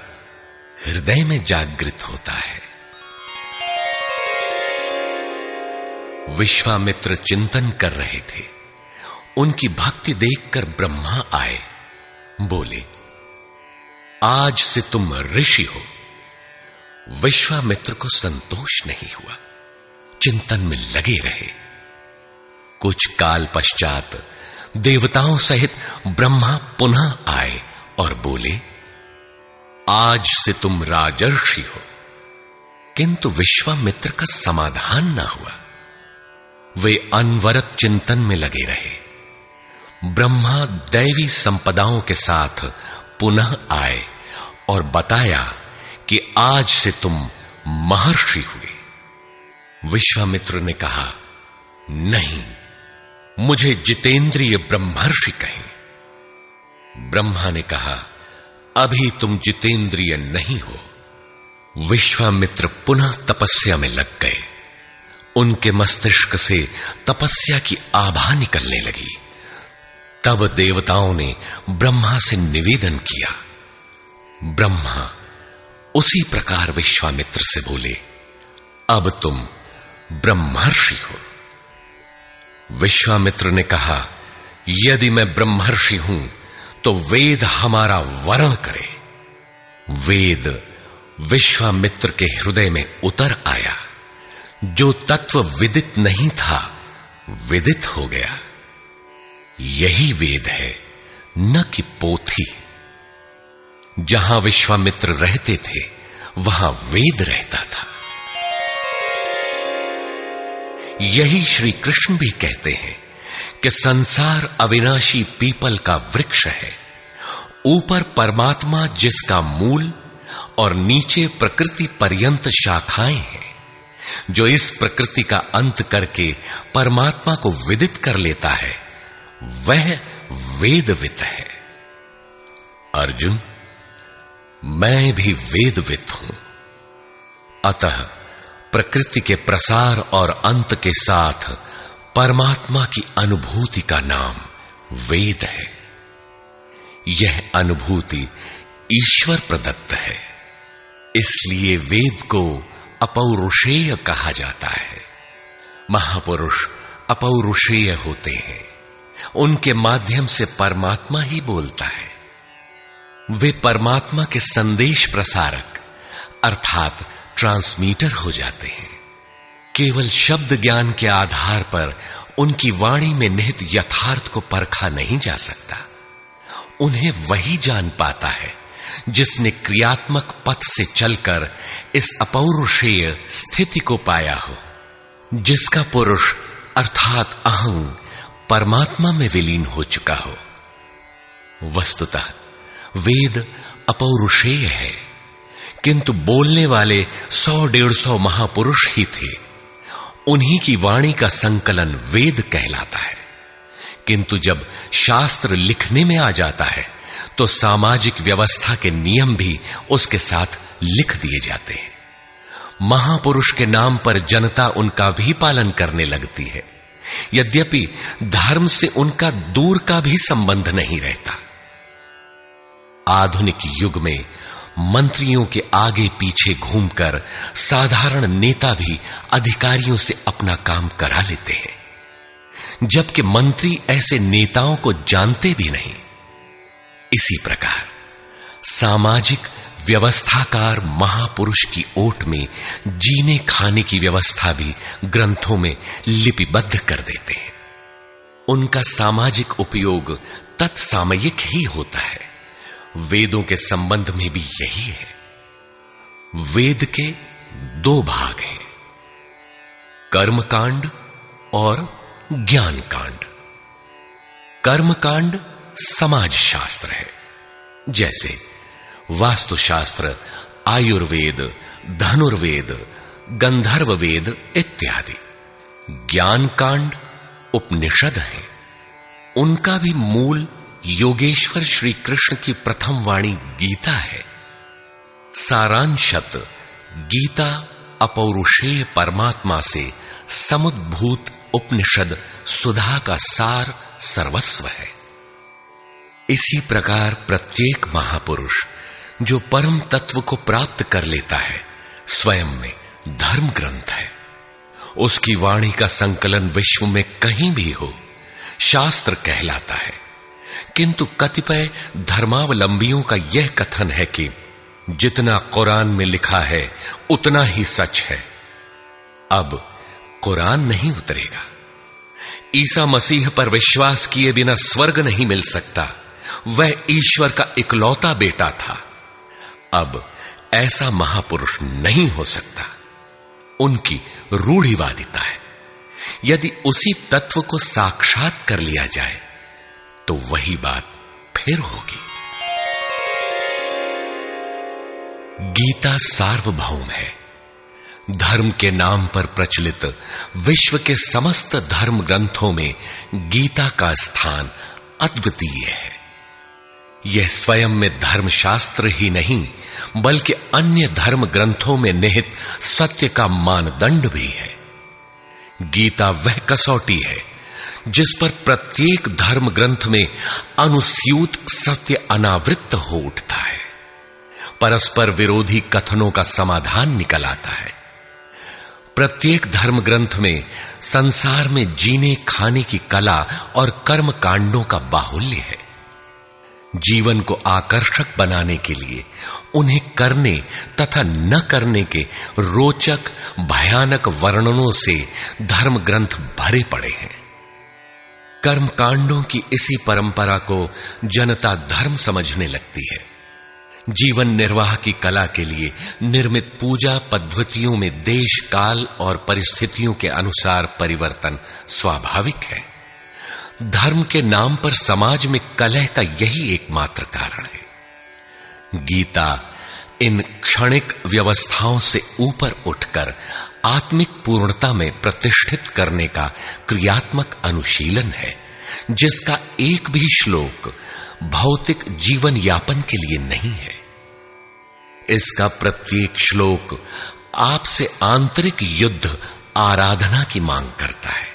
हृदय में जागृत होता है। विश्वामित्र चिंतन कर रहे थे। उनकी भक्ति देखकर ब्रह्मा आए। बोले, आज से तुम ऋषि हो। विश्वामित्र को संतोष नहीं हुआ। चिंतन में लगे रहे। कुछ काल पश्चात देवताओं सहित ब्रह्मा पुनः आए और बोले, आज से तुम राजर्षि हो। किंतु विश्वामित्र का समाधान ना हुआ। वे अनवरत चिंतन में लगे रहे। ब्रह्मा दैवी संपदाओं के साथ पुनः आए और बताया कि आज से तुम महर्षि हुए। विश्वामित्र ने कहा, नहीं, मुझे जितेंद्रिय ब्रह्मर्षि कहें। ब्रह्मा ने कहा, अभी तुम जितेंद्रिय नहीं हो। विश्वामित्र पुनः तपस्या में लग गए। उनके मस्तिष्क से तपस्या की आभा निकलने लगी। तब देवताओं ने ब्रह्मा से निवेदन किया, ब्रह्मा उसी प्रकार विश्वामित्र से बोले, अब तुम ब्रह्मर्षि हो। विश्वामित्र ने कहा, यदि मैं ब्रह्मर्षि हूँ तो वेद हमारा वरण करे। वेद विश्वामित्र के हृदय में उतर आया। जो तत्व विदित नहीं था, विदित हो गया। यही वेद है, न कि पोथी। जहाँ विश्वामित्र रहते थे, वहाँ वेद रहता था। यही श्री कृष्ण भी कहते हैं कि संसार अविनाशी पीपल का वृक्ष है। ऊपर परमात्मा जिसका मूल और नीचे प्रकृति पर्यंत शाखाएँ हैं, जो इस प्रकृति का अंत करके परमात्मा को विदित कर लेता है, वह वेदवित है। अर्जुन मैं भी वेदवित हूँ। अतः प्रकृति के प्रसार और अंत के साथ परमात्मा की अनुभूति का नाम वेद है। यह अनुभूति ईश्वर प्रदत्त है। इसलिए वेद को अपौरुषेय कहा जाता है। महापुरुष अपौरुषेय होते हैं। उनके माध्यम से परमात्मा ही बोलता है। वे परमात्मा के संदेश प्रसारक, अर्थात ट्रांसमीटर हो जाते हैं। केवल शब्द ज्ञान के आधार पर उनकी वाणी में निहित यथार्थ को परखा नहीं जा सकता। उन्हें वही जान पाता है, जिसने क्रियात्मक पथ से चलकर इस अपौरुषेय स्थिति को पाया हो, जिसका पुरुष, अर्थात अहंग, परमात्मा में विलीन हो चुका हो। वस्तुतः वेद अपौरुषेय है। किंतु बोलने वाले सौ डेढ़ सौ महापुरुष ही थे। उन्हीं की वाणी का संकलन वेद कहलाता है। किंतु जब शास्त्र लिखने में आ जाता है तो सामाजिक व्यवस्था के नियम भी उसके साथ लिख दिए जाते हैं। महापुरुष के नाम पर जनता उनका भी पालन करने लगती है। यद्यपि धर्म से उनका दूर का भी संबंध नहीं रहता। आधुनिक युग में मंत्रियों के आगे पीछे घूमकर साधारण नेता भी अधिकारियों से अपना काम करा लेते हैं। जबकि मंत्री ऐसे नेताओं को जानते भी नहीं। इसी प्रकार, सामाजिक व्यवस्थाकार महापुरुष की ओट में जीने खाने की व्यवस्था भी ग्रंथों में लिपिबद्ध कर देते हैं। उनका सामाजिक उपयोग तत्सामयिक ही होता है। वेदों के संबंध में भी यही है। वेद के दो भाग हैं। कर्मकांड और ज्ञान कांड कर्मकांड समाज शास्त्र है। जैसे वास्तुशास्त्र, आयुर्वेद, धनुर्वेद गंधर्व वेद इत्यादि। ज्ञान कांड उपनिषद है। उनका भी मूल योगेश्वर श्री कृष्ण की प्रथम वाणी गीता है। सारांशत, गीता अपौरुषेय परमात्मा से समुद्भूत उपनिषद सुधा का सार सर्वस्व है। इसी प्रकार प्रत्येक महापुरुष जो परम तत्व को प्राप्त कर लेता है, स्वयं में धर्म ग्रंथ है। उसकी वाणी का संकलन विश्व में कहीं भी हो, शास्त्र कहलाता है। किंतु कतिपय धर्मावलंबियों का यह कथन है कि जितना कुरान में लिखा है, उतना ही सच है। अब कुरान नहीं उतरेगा। ईसा मसीह पर विश्वास किए बिना स्वर्ग नहीं मिल सकता। वह ईश्वर का इकलौता बेटा था। अब ऐसा महापुरुष नहीं हो सकता। उनकी रूढ़िवादिता है। यदि उसी तत्व को साक्षात कर लिया जाए तो वही बात फिर होगी। गीता सार्वभौम है। धर्म के नाम पर प्रचलित विश्व के समस्त धर्म ग्रंथों में गीता का स्थान अद्वितीय है। यह स्वयं में धर्मशास्त्र ही नहीं, बल्कि अन्य धर्म ग्रंथों में निहित सत्य का मानदंड भी है। गीता वह कसौटी है जिस पर प्रत्येक धर्म ग्रंथ में अनुस्यूत सत्य अनावृत हो उठता है। परस्पर विरोधी कथनों का समाधान निकल आता है। प्रत्येक धर्म ग्रंथ में संसार में जीने खाने की कला और कर्म कांडों का बाहुल्य है। जीवन को आकर्षक बनाने के लिए, उन्हें करने तथा न करने के रोचक, भयानक वर्णनों से धर्म ग्रंथ भरे पड़े हैं। कर्म कांडों की इसी परंपरा को जनता धर्म समझने लगती है। जीवन निर्वाह की कला के लिए निर्मित पूजा पद्धतियों में देश काल और परिस्थितियों के अनुसार परिवर्तन स्वाभाविक है। धर्म के नाम पर समाज में कलह का यही एकमात्र कारण है। गीता इन क्षणिक व्यवस्थाओं से ऊपर उठकर आत्मिक पूर्णता में प्रतिष्ठित करने का क्रियात्मक अनुशीलन है, जिसका एक भी श्लोक भौतिक जीवन यापन के लिए नहीं है। इसका प्रत्येक श्लोक आपसे आंतरिक युद्ध आराधना की मांग करता है।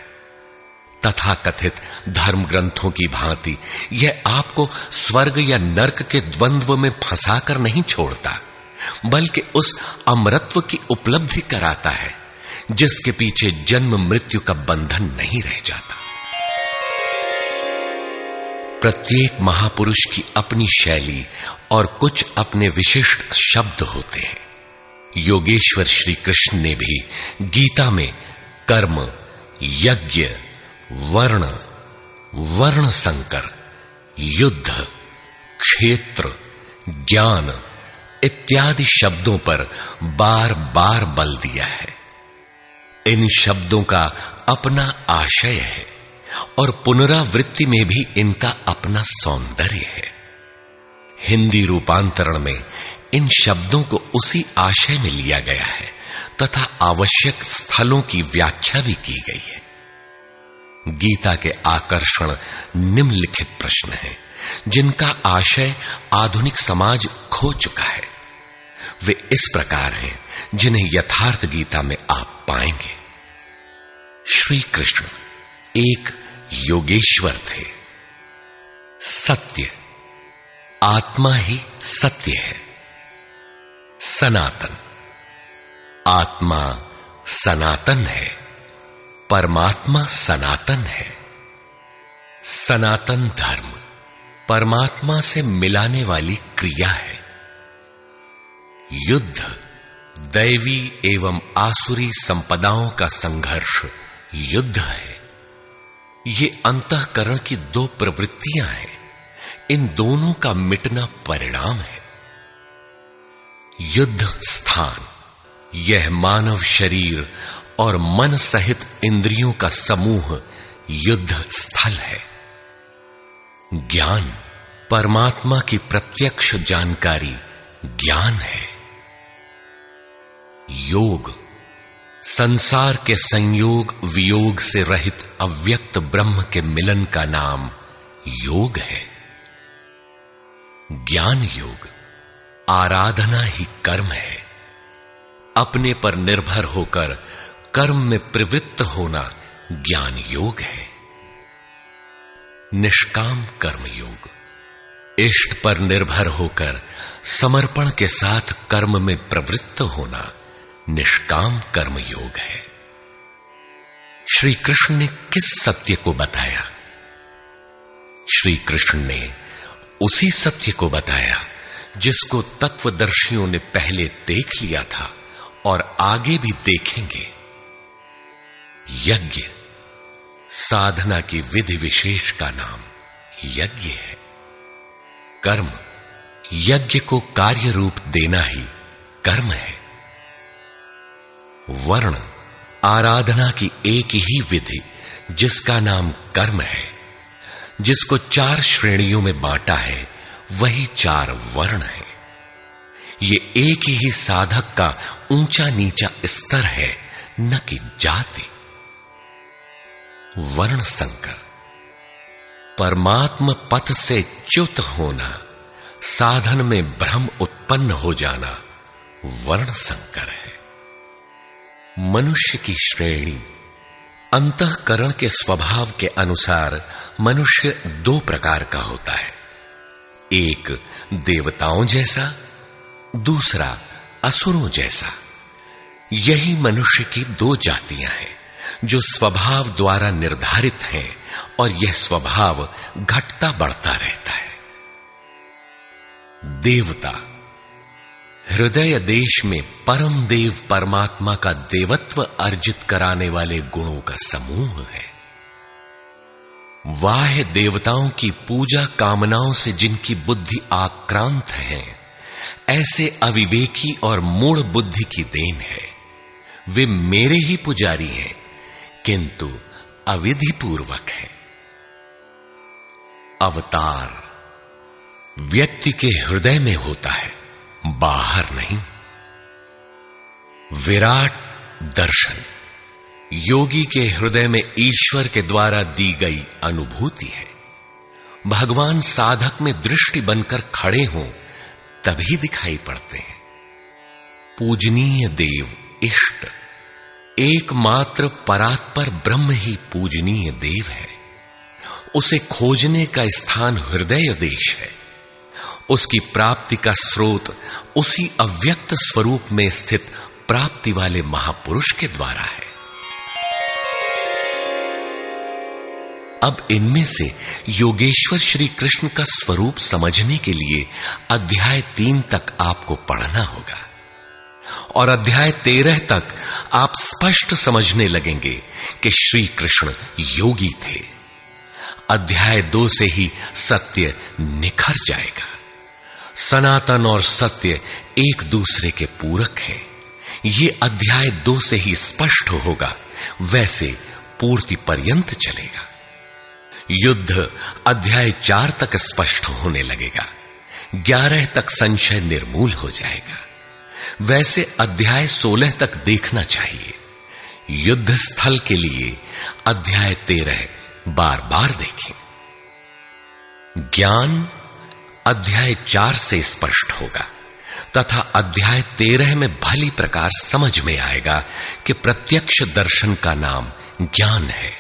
तथा कथित धर्म ग्रंथों की भांति यह आपको स्वर्ग या नरक के द्वंद्व में फंसाकर नहीं छोड़ता। बल्कि उस अमरत्व की उपलब्धि कराता है, जिसके पीछे जन्म मृत्यु का बंधन नहीं रह जाता। प्रत्येक महापुरुष की अपनी शैली और कुछ अपने विशिष्ट शब्द होते हैं। योगेश्वर श्री कृष्ण ने भी गीता में कर्म, यज्ञ, वर्ण वर्ण संकर युद्ध, क्षेत्र, ज्ञान इत्यादि शब्दों पर बार बार बल दिया है। इन शब्दों का अपना आशय है और पुनरावृत्ति में भी इनका अपना सौंदर्य है। हिंदी रूपांतरण में इन शब्दों को उसी आशय में लिया गया है तथा आवश्यक स्थलों की व्याख्या भी की गई है। गीता के आकर्षण निम्नलिखित प्रश्न हैं। जिनका आशय आधुनिक समाज खो चुका है, वे इस प्रकार हैं जिन्हें यथार्थ गीता में आप पाएँगे। श्री कृष्ण एक योगेश्वर थे। सत्य, आत्मा ही सत्य है। सनातन, आत्मा सनातन है, परमात्मा सनातन है। सनातन धर्म। परमात्मा से मिलाने वाली क्रिया है। युद्ध, दैवी एवं आसुरी संपदाओं का संघर्ष युद्ध है। ये अंतकरण की दो प्रवृत्तियाँ हैं। इन दोनों का मिटना परिणाम है। युद्ध स्थान, यह मानव शरीर और मन सहित इंद्रियों का समूह युद्ध स्थल है। ज्ञान। परमात्मा की प्रत्यक्ष जानकारी ज्ञान है। योग। संसार के संयोग वियोग से रहित अव्यक्त ब्रह्म के मिलन का नाम योग है। ज्ञान योग। आराधना ही कर्म है। अपने पर निर्भर होकर कर्म में प्रवृत्त होना ज्ञान योग है। निष्काम कर्म योग इष्ट पर निर्भर होकर समर्पण के साथ कर्म में प्रवृत्त होना निष्काम कर्म योग है। श्री कृष्ण ने किस सत्य को बताया? श्री कृष्ण ने उसी सत्य को बताया, जिसको तत्वदर्शियों ने पहले देख लिया था और आगे भी देखेंगे। यज्ञ। साधना की विधि विशेष का नाम यज्ञ है। कर्म, यज्ञ को कार्य रूप देना ही कर्म है। वर्ण, आराधना की एक ही विधि, जिसका नाम कर्म है। जिसको चार श्रेणियों में बांटा है, वही चार वर्ण है। ये एक ही साधक का ऊँचा नीचा स्तर है, न कि जाति। वर्ण संकर परमात्म पथ से च्युत होना, साधन में भ्रम उत्पन्न हो जाना वर्ण संकर है। मनुष्य की श्रेणी, अंतकरण के स्वभाव के अनुसार मनुष्य दो प्रकार का होता है। एक देवताओं जैसा, दूसरा असुरों जैसा। यही मनुष्य की दो जातियाँ हैं। जो स्वभाव द्वारा निर्धारित हैं और यह स्वभाव घटता बढ़ता रहता है। देवता, हृदय देश में परम देव परमात्मा का देवत्व अर्जित कराने वाले गुणों का समूह है। वाह देवताओं की पूजा कामनाओं से जिनकी बुद्धि आक्रांत है, ऐसे अविवेकी और मूढ़ बुद्धि की देन है। वे मेरे ही पुजारी हैं किंतु अविधि पूर्वक है। अवतार व्यक्ति के हृदय में होता है, बाहर नहीं। विराट दर्शन योगी के हृदय में ईश्वर के द्वारा दी गई अनुभूति है। भगवान साधक में दृष्टि बनकर खड़े हों, तभी दिखाई पड़ते हैं। पूजनीय देव इष्ट। एकमात्र परात्पर ब्रह्म ही पूजनीय देव है। उसे खोजने का स्थान हृदय देश है। उसकी प्राप्ति का स्रोत उसी अव्यक्त स्वरूप में स्थित प्राप्ति वाले महापुरुष के द्वारा है। अब इनमें से योगेश्वर श्री कृष्ण का स्वरूप समझने के लिए अध्याय तीन तक आपको पढ़ना होगा। और अध्याय तेरह तक आप स्पष्ट समझने लगेंगे कि श्री कृष्ण योगी थे। अध्याय दो से ही सत्य निखर जाएगा। सनातन और सत्य एक दूसरे के पूरक हैं। ये अध्याय दो से ही स्पष्ट होगा, वैसे पूर्ति पर्यंत चलेगा। युद्ध अध्याय चार तक स्पष्ट होने लगेगा। ग्यारह तक संशय निर्मूल हो जाएगा। वैसे अध्याय सोलह तक देखना चाहिए। युद्ध स्थल के लिए अध्याय तेरह बार बार देखें। ज्ञान अध्याय चार से स्पष्ट होगा, तथा अध्याय तेरह में भली प्रकार समझ में आएगा कि प्रत्यक्ष दर्शन का नाम ज्ञान है।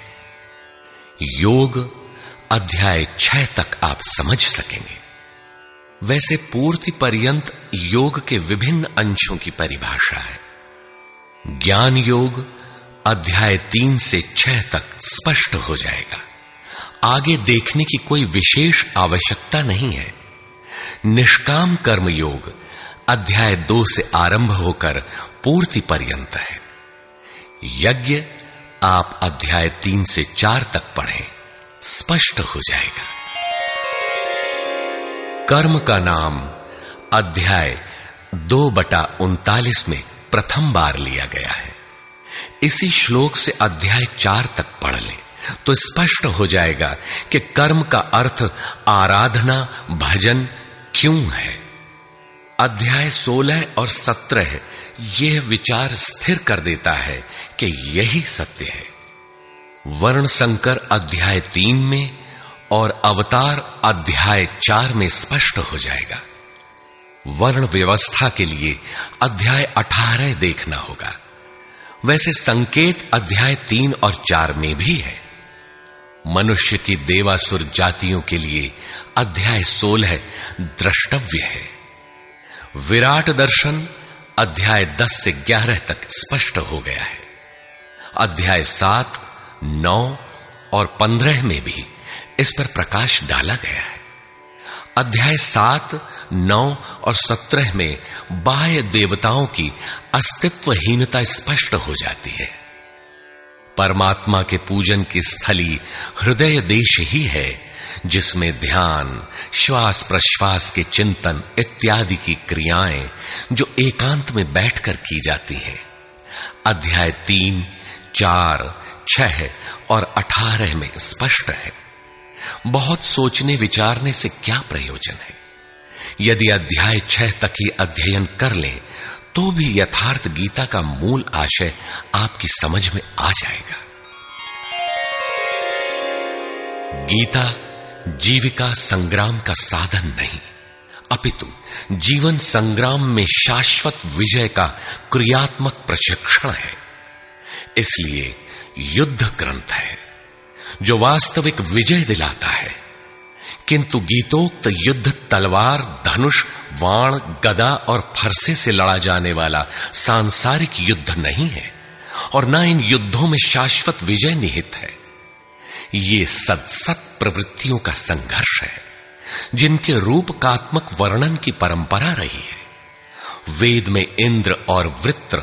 योग अध्याय छह तक आप समझ सकेंगे। वैसे पूर्ति पर्यंत योग के विभिन्न अंशों की परिभाषा है। ज्ञान योग अध्याय तीन से छह तक स्पष्ट हो जाएगा। आगे देखने की कोई विशेष आवश्यकता नहीं है। निष्काम कर्म योग अध्याय दो से आरंभ होकर पूर्ति पर्यंत है। यज्ञ आप अध्याय तीन से चार तक पढ़ें, स्पष्ट हो जाएगा। कर्म का नाम अध्याय दो बटा उनतालीस में प्रथम बार लिया गया है। इसी श्लोक से अध्याय चार तक पढ़ लें तो स्पष्ट हो जाएगा कि कर्म का अर्थ आराधना, भजन क्यों है। अध्याय सोलह और सत्रह यह विचार स्थिर कर देता है कि यही सत्य है। वर्ण संकर अध्याय तीन में और अवतार अध्याय चार में स्पष्ट हो जाएगा। वर्ण व्यवस्था के लिए अध्याय अठारह देखना होगा। वैसे संकेत अध्याय तीन और चार में भी है। मनुष्य की देवासुर जातियों के लिए अध्याय सोलह द्रष्टव्य है। विराट दर्शन अध्याय दस से ग्यारह तक स्पष्ट हो गया है। अध्याय सात, नौ और पंद्रह में भी इस पर प्रकाश डाला गया है। अध्याय सात, नौ और सत्रह में बाह्य देवताओं की अस्तित्वहीनता स्पष्ट हो जाती है। परमात्मा के पूजन की स्थली हृदय देश ही है, जिसमें ध्यान, श्वास प्रश्वास के चिंतन इत्यादि की क्रियाएँ जो एकांत में बैठकर की जाती हैं। अध्याय तीन, चार, छह और अठारह में स्पष्ट है। बहुत सोचने विचारने से क्या प्रयोजन है? यदि अध्याय छह तक ही अध्ययन कर लें तो भी यथार्थ गीता का मूल आशय आपकी समझ में आ जाएगा। गीता जीविका संग्राम का साधन नहीं, अपितु जीवन संग्राम में शाश्वत विजय का क्रियात्मक प्रशिक्षण है। इसलिए युद्ध ग्रंथ है। जो वास्तविक विजय दिलाता है। किंतु गीतोक्त युद्ध तलवार, धनुष, वाण, गदा और फरसे से लड़ा जाने वाला सांसारिक युद्ध नहीं है और न इन युद्धों में शाश्वत विजय निहित है। ये सत प्रवृत्तियों का संघर्ष है, जिनके रूपकात्मक वर्णन की परंपरा रही है। वेद में इंद्र और वृत्र,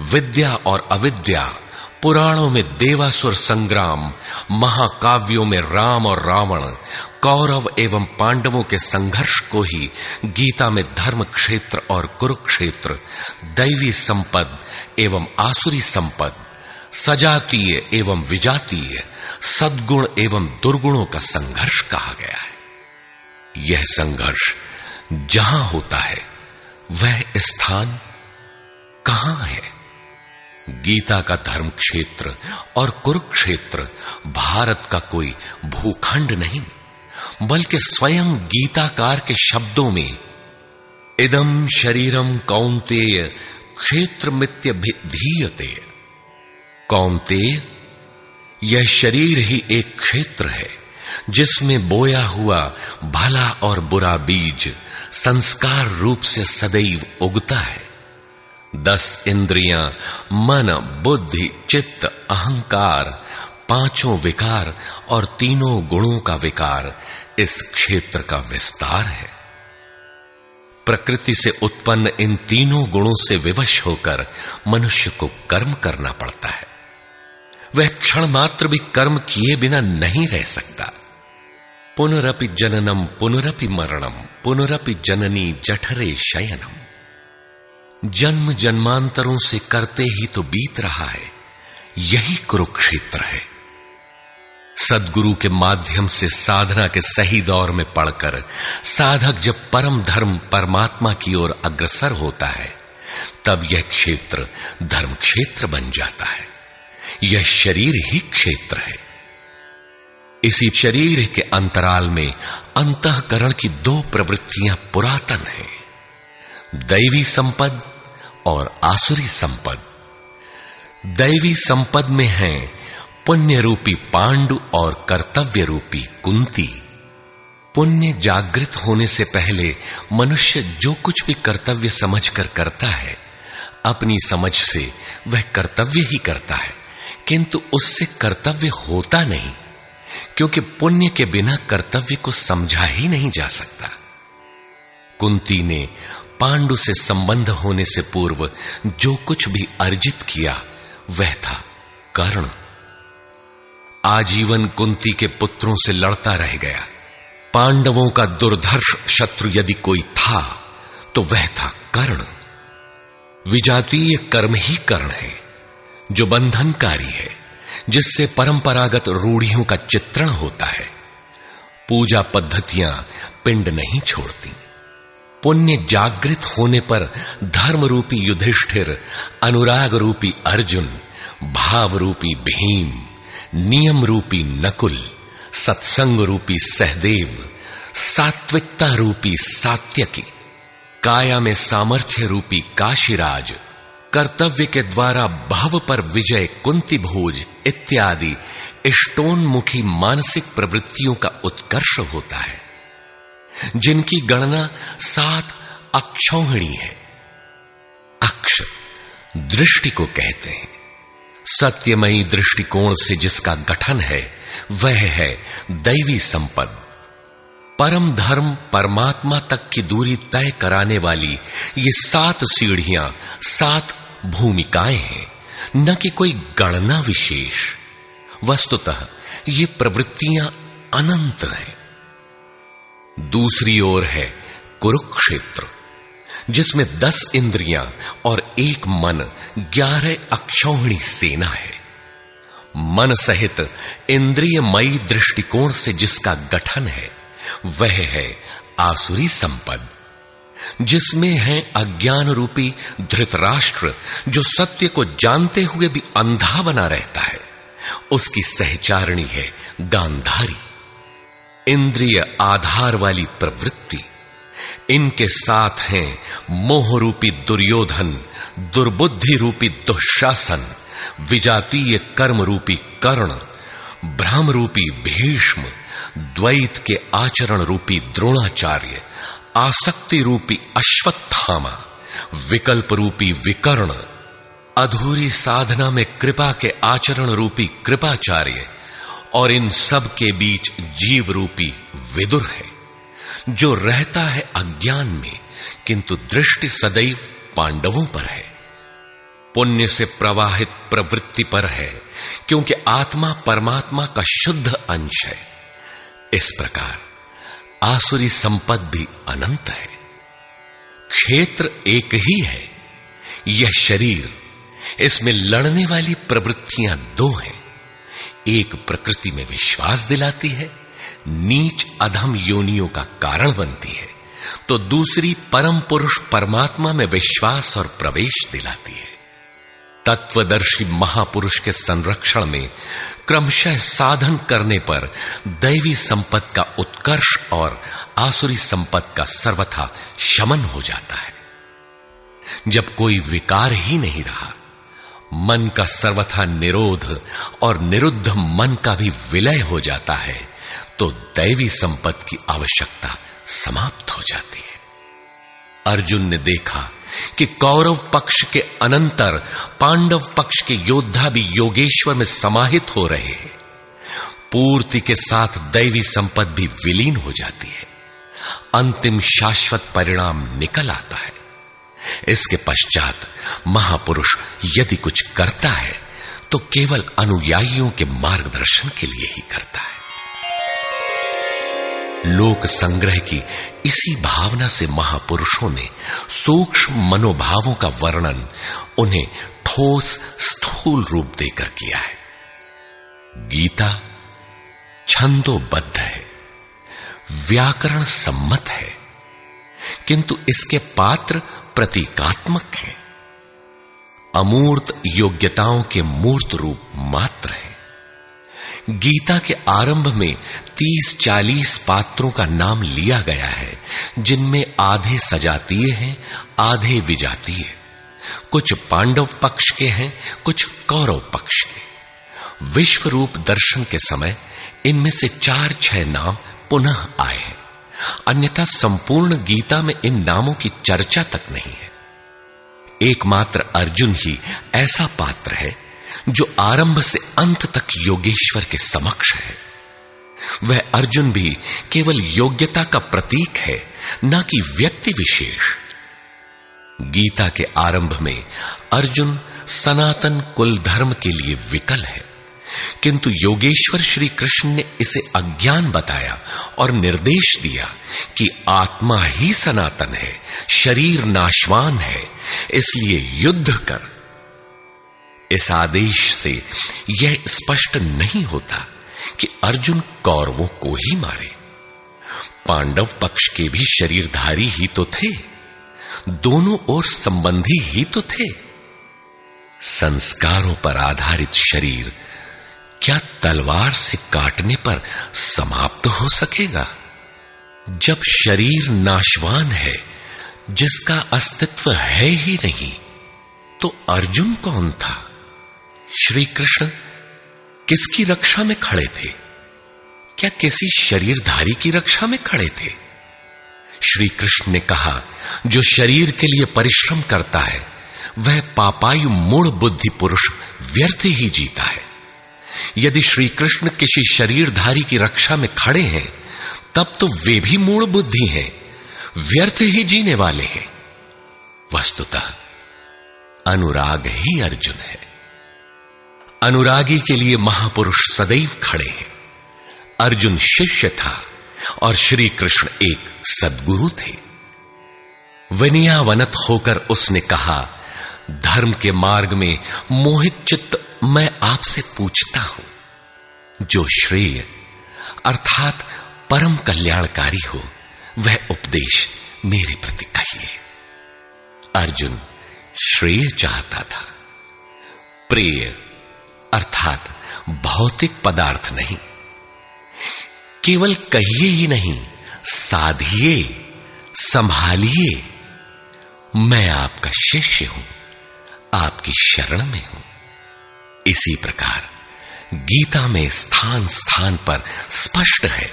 विद्या और अविद्या पुराणों में देवासुर संग्राम, महाकाव्यों में राम और रावण, कौरव एवं पांडवों के संघर्ष को ही गीता में धर्म क्षेत्र और कुरुक्षेत्र, दैवी संपद एवं आसुरी संपद, सजातीय एवं विजातीय, सद्गुण एवं दुर्गुणों का संघर्ष कहा गया है। यह संघर्ष जहाँ होता है, वह स्थान कहाँ है? गीता का धर्म क्षेत्र और कुरुक्षेत्र भारत का कोई भूखंड नहीं, बल्कि स्वयं गीताकार के शब्दों में इदम शरीरम कौंतेय क्षेत्र मित्य धीयते। कौंतेय यह शरीर ही एक क्षेत्र है, जिसमें बोया हुआ भला और बुरा बीज संस्कार रूप से सदैव उगता है। दस इंद्रियाँ, मन, बुद्धि, चित्त, अहंकार, पाँचों विकार और तीनों गुणों का विकार इस क्षेत्र का विस्तार है। प्रकृति से उत्पन्न इन तीनों गुणों से विवश होकर मनुष्य को कर्म करना पड़ता है। वह क्षण मात्र भी कर्म किए बिना नहीं रह सकता। पुनरपि जननम, पुनरपि मरणम, पुनरपि जननी जठरे शयनम। जन्म जन्मांतरों से करते ही तो बीत रहा है। यही कुरुक्षेत्र है। सदगुरु के माध्यम से साधना के सही दौर में पढ़कर साधक जब परम धर्म परमात्मा की ओर अग्रसर होता है, तब यह क्षेत्र धर्म क्षेत्र बन जाता है। यह शरीर ही क्षेत्र है। इसी शरीर के अंतराल में अंतकरण की दो प्रवृत्तियाँ पुरातन हैं। दैवी संपद और आसुरी संपद। दैवी संपद में है पुण्य रूपी पांडु और कर्तव्य रूपी कुंती। पुण्य जागृत होने से पहले मनुष्य जो कुछ भी कर्तव्य समझकर करता है, अपनी समझ से वह कर्तव्य ही करता है, किंतु उससे कर्तव्य होता नहीं, क्योंकि पुण्य के बिना कर्तव्य को समझा ही नहीं जा सकता। कुंती ने पांडु से संबंध होने से पूर्व जो कुछ भी अर्जित किया, वह था कर्ण। आजीवन कुंती के पुत्रों से लड़ता रह गया। पांडवों का दुर्धर्ष शत्रु यदि कोई था तो वह था कर्ण। विजातीय कर्म ही कर्ण है, जो बंधनकारी है, जिससे परंपरागत रूढ़ियों का चित्रण होता है। पूजा पद्धतियाँ पिंड नहीं छोड़ती। पुण्य जागृत होने पर धर्म रूपी युधिष्ठिर अनुराग रूपी अर्जुन भाव रूपी भीम नियम रूपी नकुल सत्संग रूपी सहदेव सात्विकता रूपी सात्यकी, काया में सामर्थ्य रूपी काशीराज, कर्तव्य के द्वारा भव पर विजय कुंती भोज इत्यादि इष्टोन्मुखी मानसिक प्रवृत्तियों का उत्कर्ष होता है। जिनकी गणना सात अक्षौहिणी है। अक्ष दृष्टि को कहते हैं। सत्यमयी दृष्टिकोण से जिसका गठन है, वह है दैवी संपद। परम धर्म परमात्मा तक की दूरी तय कराने वाली ये सात सीढ़ियाँ, सात भूमिकाएँ हैं। न कि कोई गणना विशेष। वस्तुतः ये प्रवृत्तियाँ अनंत हैं। दूसरी ओर है कुरुक्षेत्र, जिसमें दस इंद्रियाँ और एक मन, ग्यारह अक्षौहिणी सेना है। मन सहित इंद्रियमयी दृष्टिकोण से जिसका गठन है, वह है आसुरी संपद, जिसमें है अज्ञान रूपी धृतराष्ट्र, जो सत्य को जानते हुए भी अंधा बना रहता है। उसकी सहचारणी है गांधारी। इंद्रिय आधार वाली प्रवृत्ति। इनके साथ हैं मोह रूपी दुर्योधन दुर्बुद्धि रूपी दुशासन, विजातीय कर्म रूपी कर्ण भ्रम रूपी भीष्म, द्वैत के आचरण रूपी द्रोणाचार्य आसक्ति रूपी अश्वत्थामा विकल्प रूपी विकर्ण, अधूरी साधना में कृपा के आचरण रूपी कृपाचार्य और इन सब के बीच जीव रूपी विदुर है, जो रहता है अज्ञान में, किंतु दृष्टि सदैव पांडवों पर है। पुण्य से प्रवाहित प्रवृत्ति पर है, क्योंकि आत्मा परमात्मा का शुद्ध अंश है। इस प्रकार आसुरी संपद भी अनंत है। क्षेत्र एक ही है। यह शरीर, इसमें लड़ने वाली प्रवृत्तियाँ दो हैं। एक प्रकृति में विश्वास दिलाती है, नीच अधम योनियों का कारण बनती है तो दूसरी परम पुरुष परमात्मा में विश्वास और प्रवेश दिलाती है। तत्वदर्शी महापुरुष के संरक्षण में क्रमशः साधन करने पर दैवी संपत्ति का उत्कर्ष और आसुरी संपत्ति का सर्वथा शमन हो जाता है। जब कोई विकार ही नहीं रहा मन का सर्वथा निरोध और निरुद्ध मन का भी विलय हो जाता है तो दैवी संपत्ति की आवश्यकता समाप्त हो जाती है। अर्जुन ने देखा कि कौरव पक्ष के अनंतर पांडव पक्ष के योद्धा भी योगेश्वर में समाहित हो रहे हैं। पूर्ति के साथ दैवी संपत्ति भी विलीन हो जाती है। अंतिम शाश्वत परिणाम निकल आता है। इसके पश्चात महापुरुष यदि कुछ करता है तो केवल अनुयायियों के मार्गदर्शन के लिए ही करता है। लोक संग्रह की इसी भावना से महापुरुषों ने सूक्ष्म मनोभावों का वर्णन उन्हें ठोस स्थूल रूप देकर किया है। गीता छंदोबद्ध है, व्याकरण सम्मत है, किंतु इसके पात्र प्रतीकात्मक है। अमूर्त योग्यताओं के मूर्त रूप मात्र है। गीता के आरंभ में तीस चालीस पात्रों का नाम लिया गया है, जिनमें आधे सजातीय हैं, आधे विजातीय। कुछ पांडव पक्ष के हैं, कुछ कौरव पक्ष के। विश्व रूप दर्शन के समय इनमें से चार छह नाम पुनः आए हैं। अन्यथा संपूर्ण गीता में इन नामों की चर्चा तक नहीं है। एकमात्र अर्जुन ही ऐसा पात्र है, जो आरंभ से अंत तक योगेश्वर के समक्ष है। वह अर्जुन भी केवल योग्यता का प्रतीक है, न कि व्यक्ति विशेष। गीता के आरंभ में अर्जुन सनातन कुल धर्म के लिए विकल है। किंतु योगेश्वर श्री कृष्ण ने इसे अज्ञान बताया और निर्देश दिया कि आत्मा ही सनातन है, शरीर नाशवान है, इसलिए युद्ध कर। इस आदेश से यह स्पष्ट नहीं होता कि अर्जुन कौरवों को ही मारे। पांडव पक्ष के भी शरीरधारी ही तो थे, दोनों ओर संबंधी ही तो थे। संस्कारों पर आधारित शरीर क्या तलवार से काटने पर समाप्त हो सकेगा? जब शरीर नाशवान है, जिसका अस्तित्व है ही नहीं तो अर्जुन कौन था? श्री कृष्ण किसकी रक्षा में खड़े थे? क्या किसी शरीरधारी की रक्षा में खड़े थे? श्री कृष्ण ने कहा, जो शरीर के लिए परिश्रम करता है, वह पापायु मूढ़ बुद्धि पुरुष व्यर्थ ही जीता है। यदि श्री कृष्ण किसी शरीरधारी की रक्षा में खड़े हैं, तब तो वे भी मूल बुद्धि हैं, व्यर्थ ही जीने वाले हैं। वस्तुतः अनुराग ही अर्जुन है। अनुरागी के लिए महापुरुष सदैव खड़े हैं। अर्जुन शिष्य था और श्री कृष्ण एक सदगुरु थे। विनयावनत होकर उसने कहा, धर्म के मार्ग में मोहित चित्त मैं आपसे पूछता हूँ, जो श्रेय, अर्थात परम कल्याणकारी हो, वह उपदेश मेरे प्रति कहिए। अर्जुन श्रेय चाहता था। प्रेय, अर्थात भौतिक पदार्थ नहीं। केवल कहिए ही नहीं, साधिए, संभालिए। मैं आपका शिष्य हूँ, आपकी शरण में हूँ। इसी प्रकार गीता में स्थान स्थान पर स्पष्ट है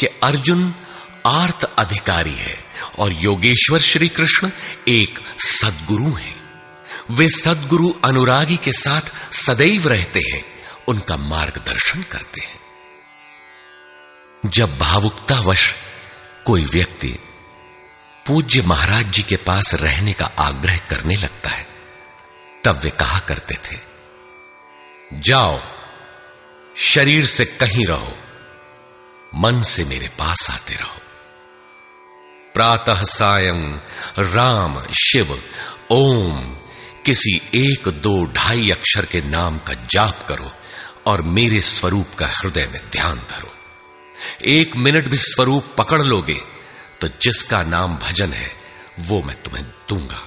कि अर्जुन आर्त अधिकारी है और योगेश्वर श्री कृष्ण एक सदगुरु हैं। वे सदगुरु अनुरागी के साथ सदैव रहते हैं, उनका मार्गदर्शन करते हैं। जब भावुकतावश कोई व्यक्ति पूज्य महाराज जी के पास रहने का आग्रह करने लगता है, तब वे कहा करते थे जाओ, शरीर से कहीं रहो, मन से मेरे पास आते रहो। प्रातः सायं राम शिव ओम, किसी एक दो ढाई अक्षर के नाम का जाप करो और मेरे स्वरूप का हृदय में ध्यान धरो। एक मिनट भी स्वरूप पकड़ लोगे तो जिसका नाम भजन है, वो मैं तुम्हें दूँगा।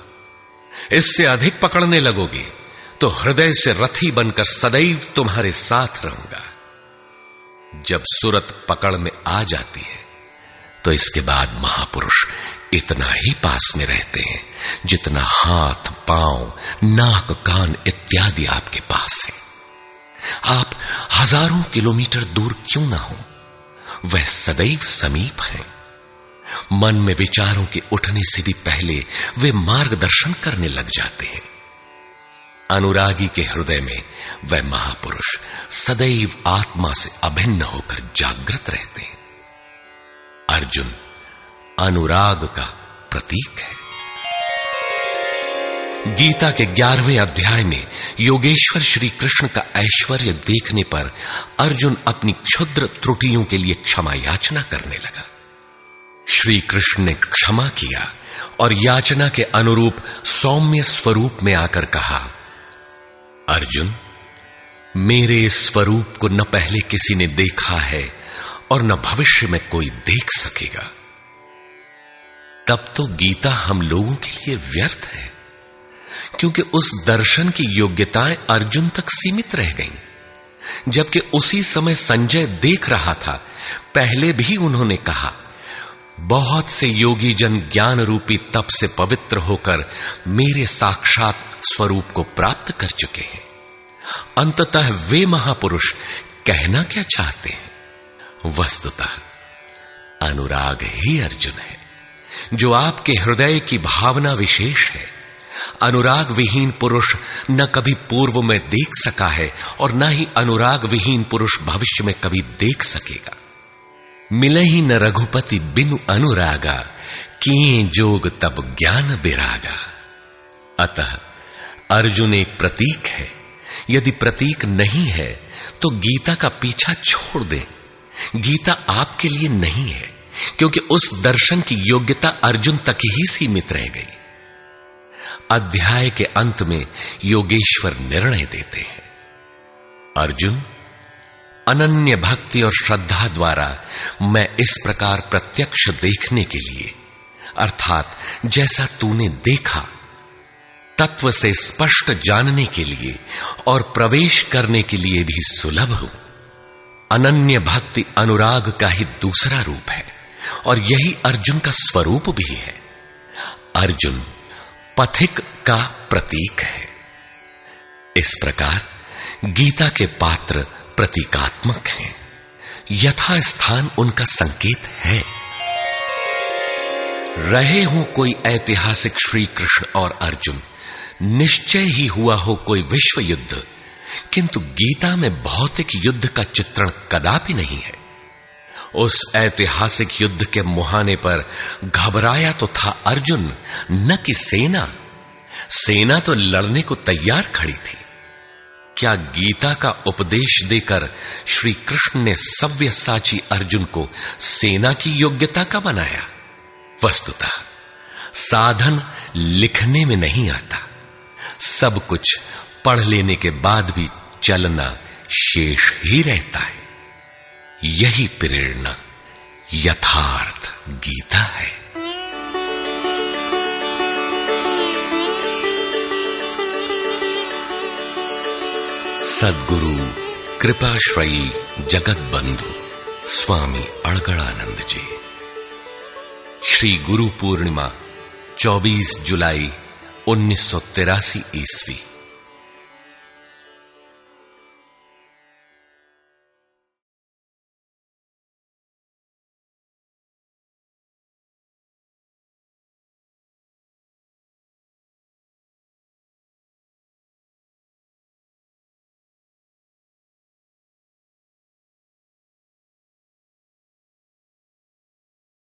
इससे अधिक पकड़ने लगोगे तो हृदय से रथी बनकर सदैव तुम्हारे साथ रहूँगा। जब सूरत पकड़ में आ जाती है तो इसके बाद महापुरुष इतना ही पास में रहते हैं, जितना हाथ, पाँव, नाक, कान इत्यादि आपके पास है। आप हज़ारों किलोमीटर दूर क्यों ना हो? वह सदैव समीप है। मन में विचारों के उठने से भी पहले वे मार्गदर्शन करने लग जाते हैं। अनुरागी के हृदय में वह महापुरुष सदैव आत्मा से अभिन्न होकर जागृत रहते हैं। अर्जुन अनुराग का प्रतीक है। गीता के ग्यारहवें अध्याय में योगेश्वर श्री कृष्ण का ऐश्वर्य देखने पर अर्जुन अपनी क्षुद्र त्रुटियों के लिए क्षमा याचना करने लगा। श्री कृष्ण ने क्षमा किया और याचना के अनुरूप सौम्य स्वरूप में आकर कहा अर्जुन, मेरे स्वरूप को न पहले किसी ने देखा है और न भविष्य में कोई देख सकेगा। तब तो गीता हम लोगों के लिए व्यर्थ है, क्योंकि उस दर्शन की योग्यताएँ अर्जुन तक सीमित रह गईं। जबकि उसी समय संजय देख रहा था, पहले भी उन्होंने कहा बहुत से योगी जन ज्ञान रूपी तप से पवित्र होकर मेरे साक्षात स्वरूप को प्राप्त कर चुके हैं। अंततः वे महापुरुष कहना क्या चाहते हैं? वस्तुतः, अनुराग ही अर्जुन है, जो आपके हृदय की भावना विशेष है। अनुराग विहीन पुरुष न कभी पूर्व में देख सका है और न ही अनुराग विहीन पुरुष भविष्य में कभी देख सकेगा। मिले ही न रघुपति बिनु अनुरागा, किए जोग तब ज्ञान बिरागा। अतः अर्जुन एक प्रतीक है। यदि प्रतीक नहीं है तो गीता का पीछा छोड़ दें। गीता आपके लिए नहीं है, क्योंकि उस दर्शन की योग्यता अर्जुन तक ही सीमित रह गई। अध्याय के अंत में योगेश्वर निर्णय देते हैं। अर्जुन अनन्य भक्ति और श्रद्धा द्वारा मैं इस प्रकार प्रत्यक्ष देखने के लिए, अर्थात जैसा तूने देखा, तत्व से स्पष्ट जानने के लिए और प्रवेश करने के लिए भी सुलभ हूँ। अनन्य भक्ति अनुराग का ही दूसरा रूप है, और यही अर्जुन का स्वरूप भी है। अर्जुन पथिक का प्रतीक है। इस प्रकार गीता के पात्र प्रतीकात्मक हैं। यथा स्थान उनका संकेत है। रहे हो कोई ऐतिहासिक श्री कृष्ण और अर्जुन, निश्चय ही हुआ हो कोई विश्व युद्ध किंतु गीता में भौतिक युद्ध का चित्रण कदापि नहीं है। उस ऐतिहासिक युद्ध के मुहाने पर घबराया तो था अर्जुन, न कि सेना। सेना तो लड़ने को तैयार खड़ी थी। क्या गीता का उपदेश देकर श्री कृष्ण ने सव्य साची अर्जुन को सेना की योग्यता का बनाया? वस्तुतः, साधन लिखने में नहीं आता। सब कुछ पढ़ लेने के बाद भी चलना शेष ही रहता है। यही प्रेरणा यथार्थ गीता है। सदगुरु, कृपाश्रयी जगत बंधु स्वामी अड़गड़ानंद जी श्री गुरु पूर्णिमा 24 जुलाई, उन्नीस सौ तिरासी ईस्वी।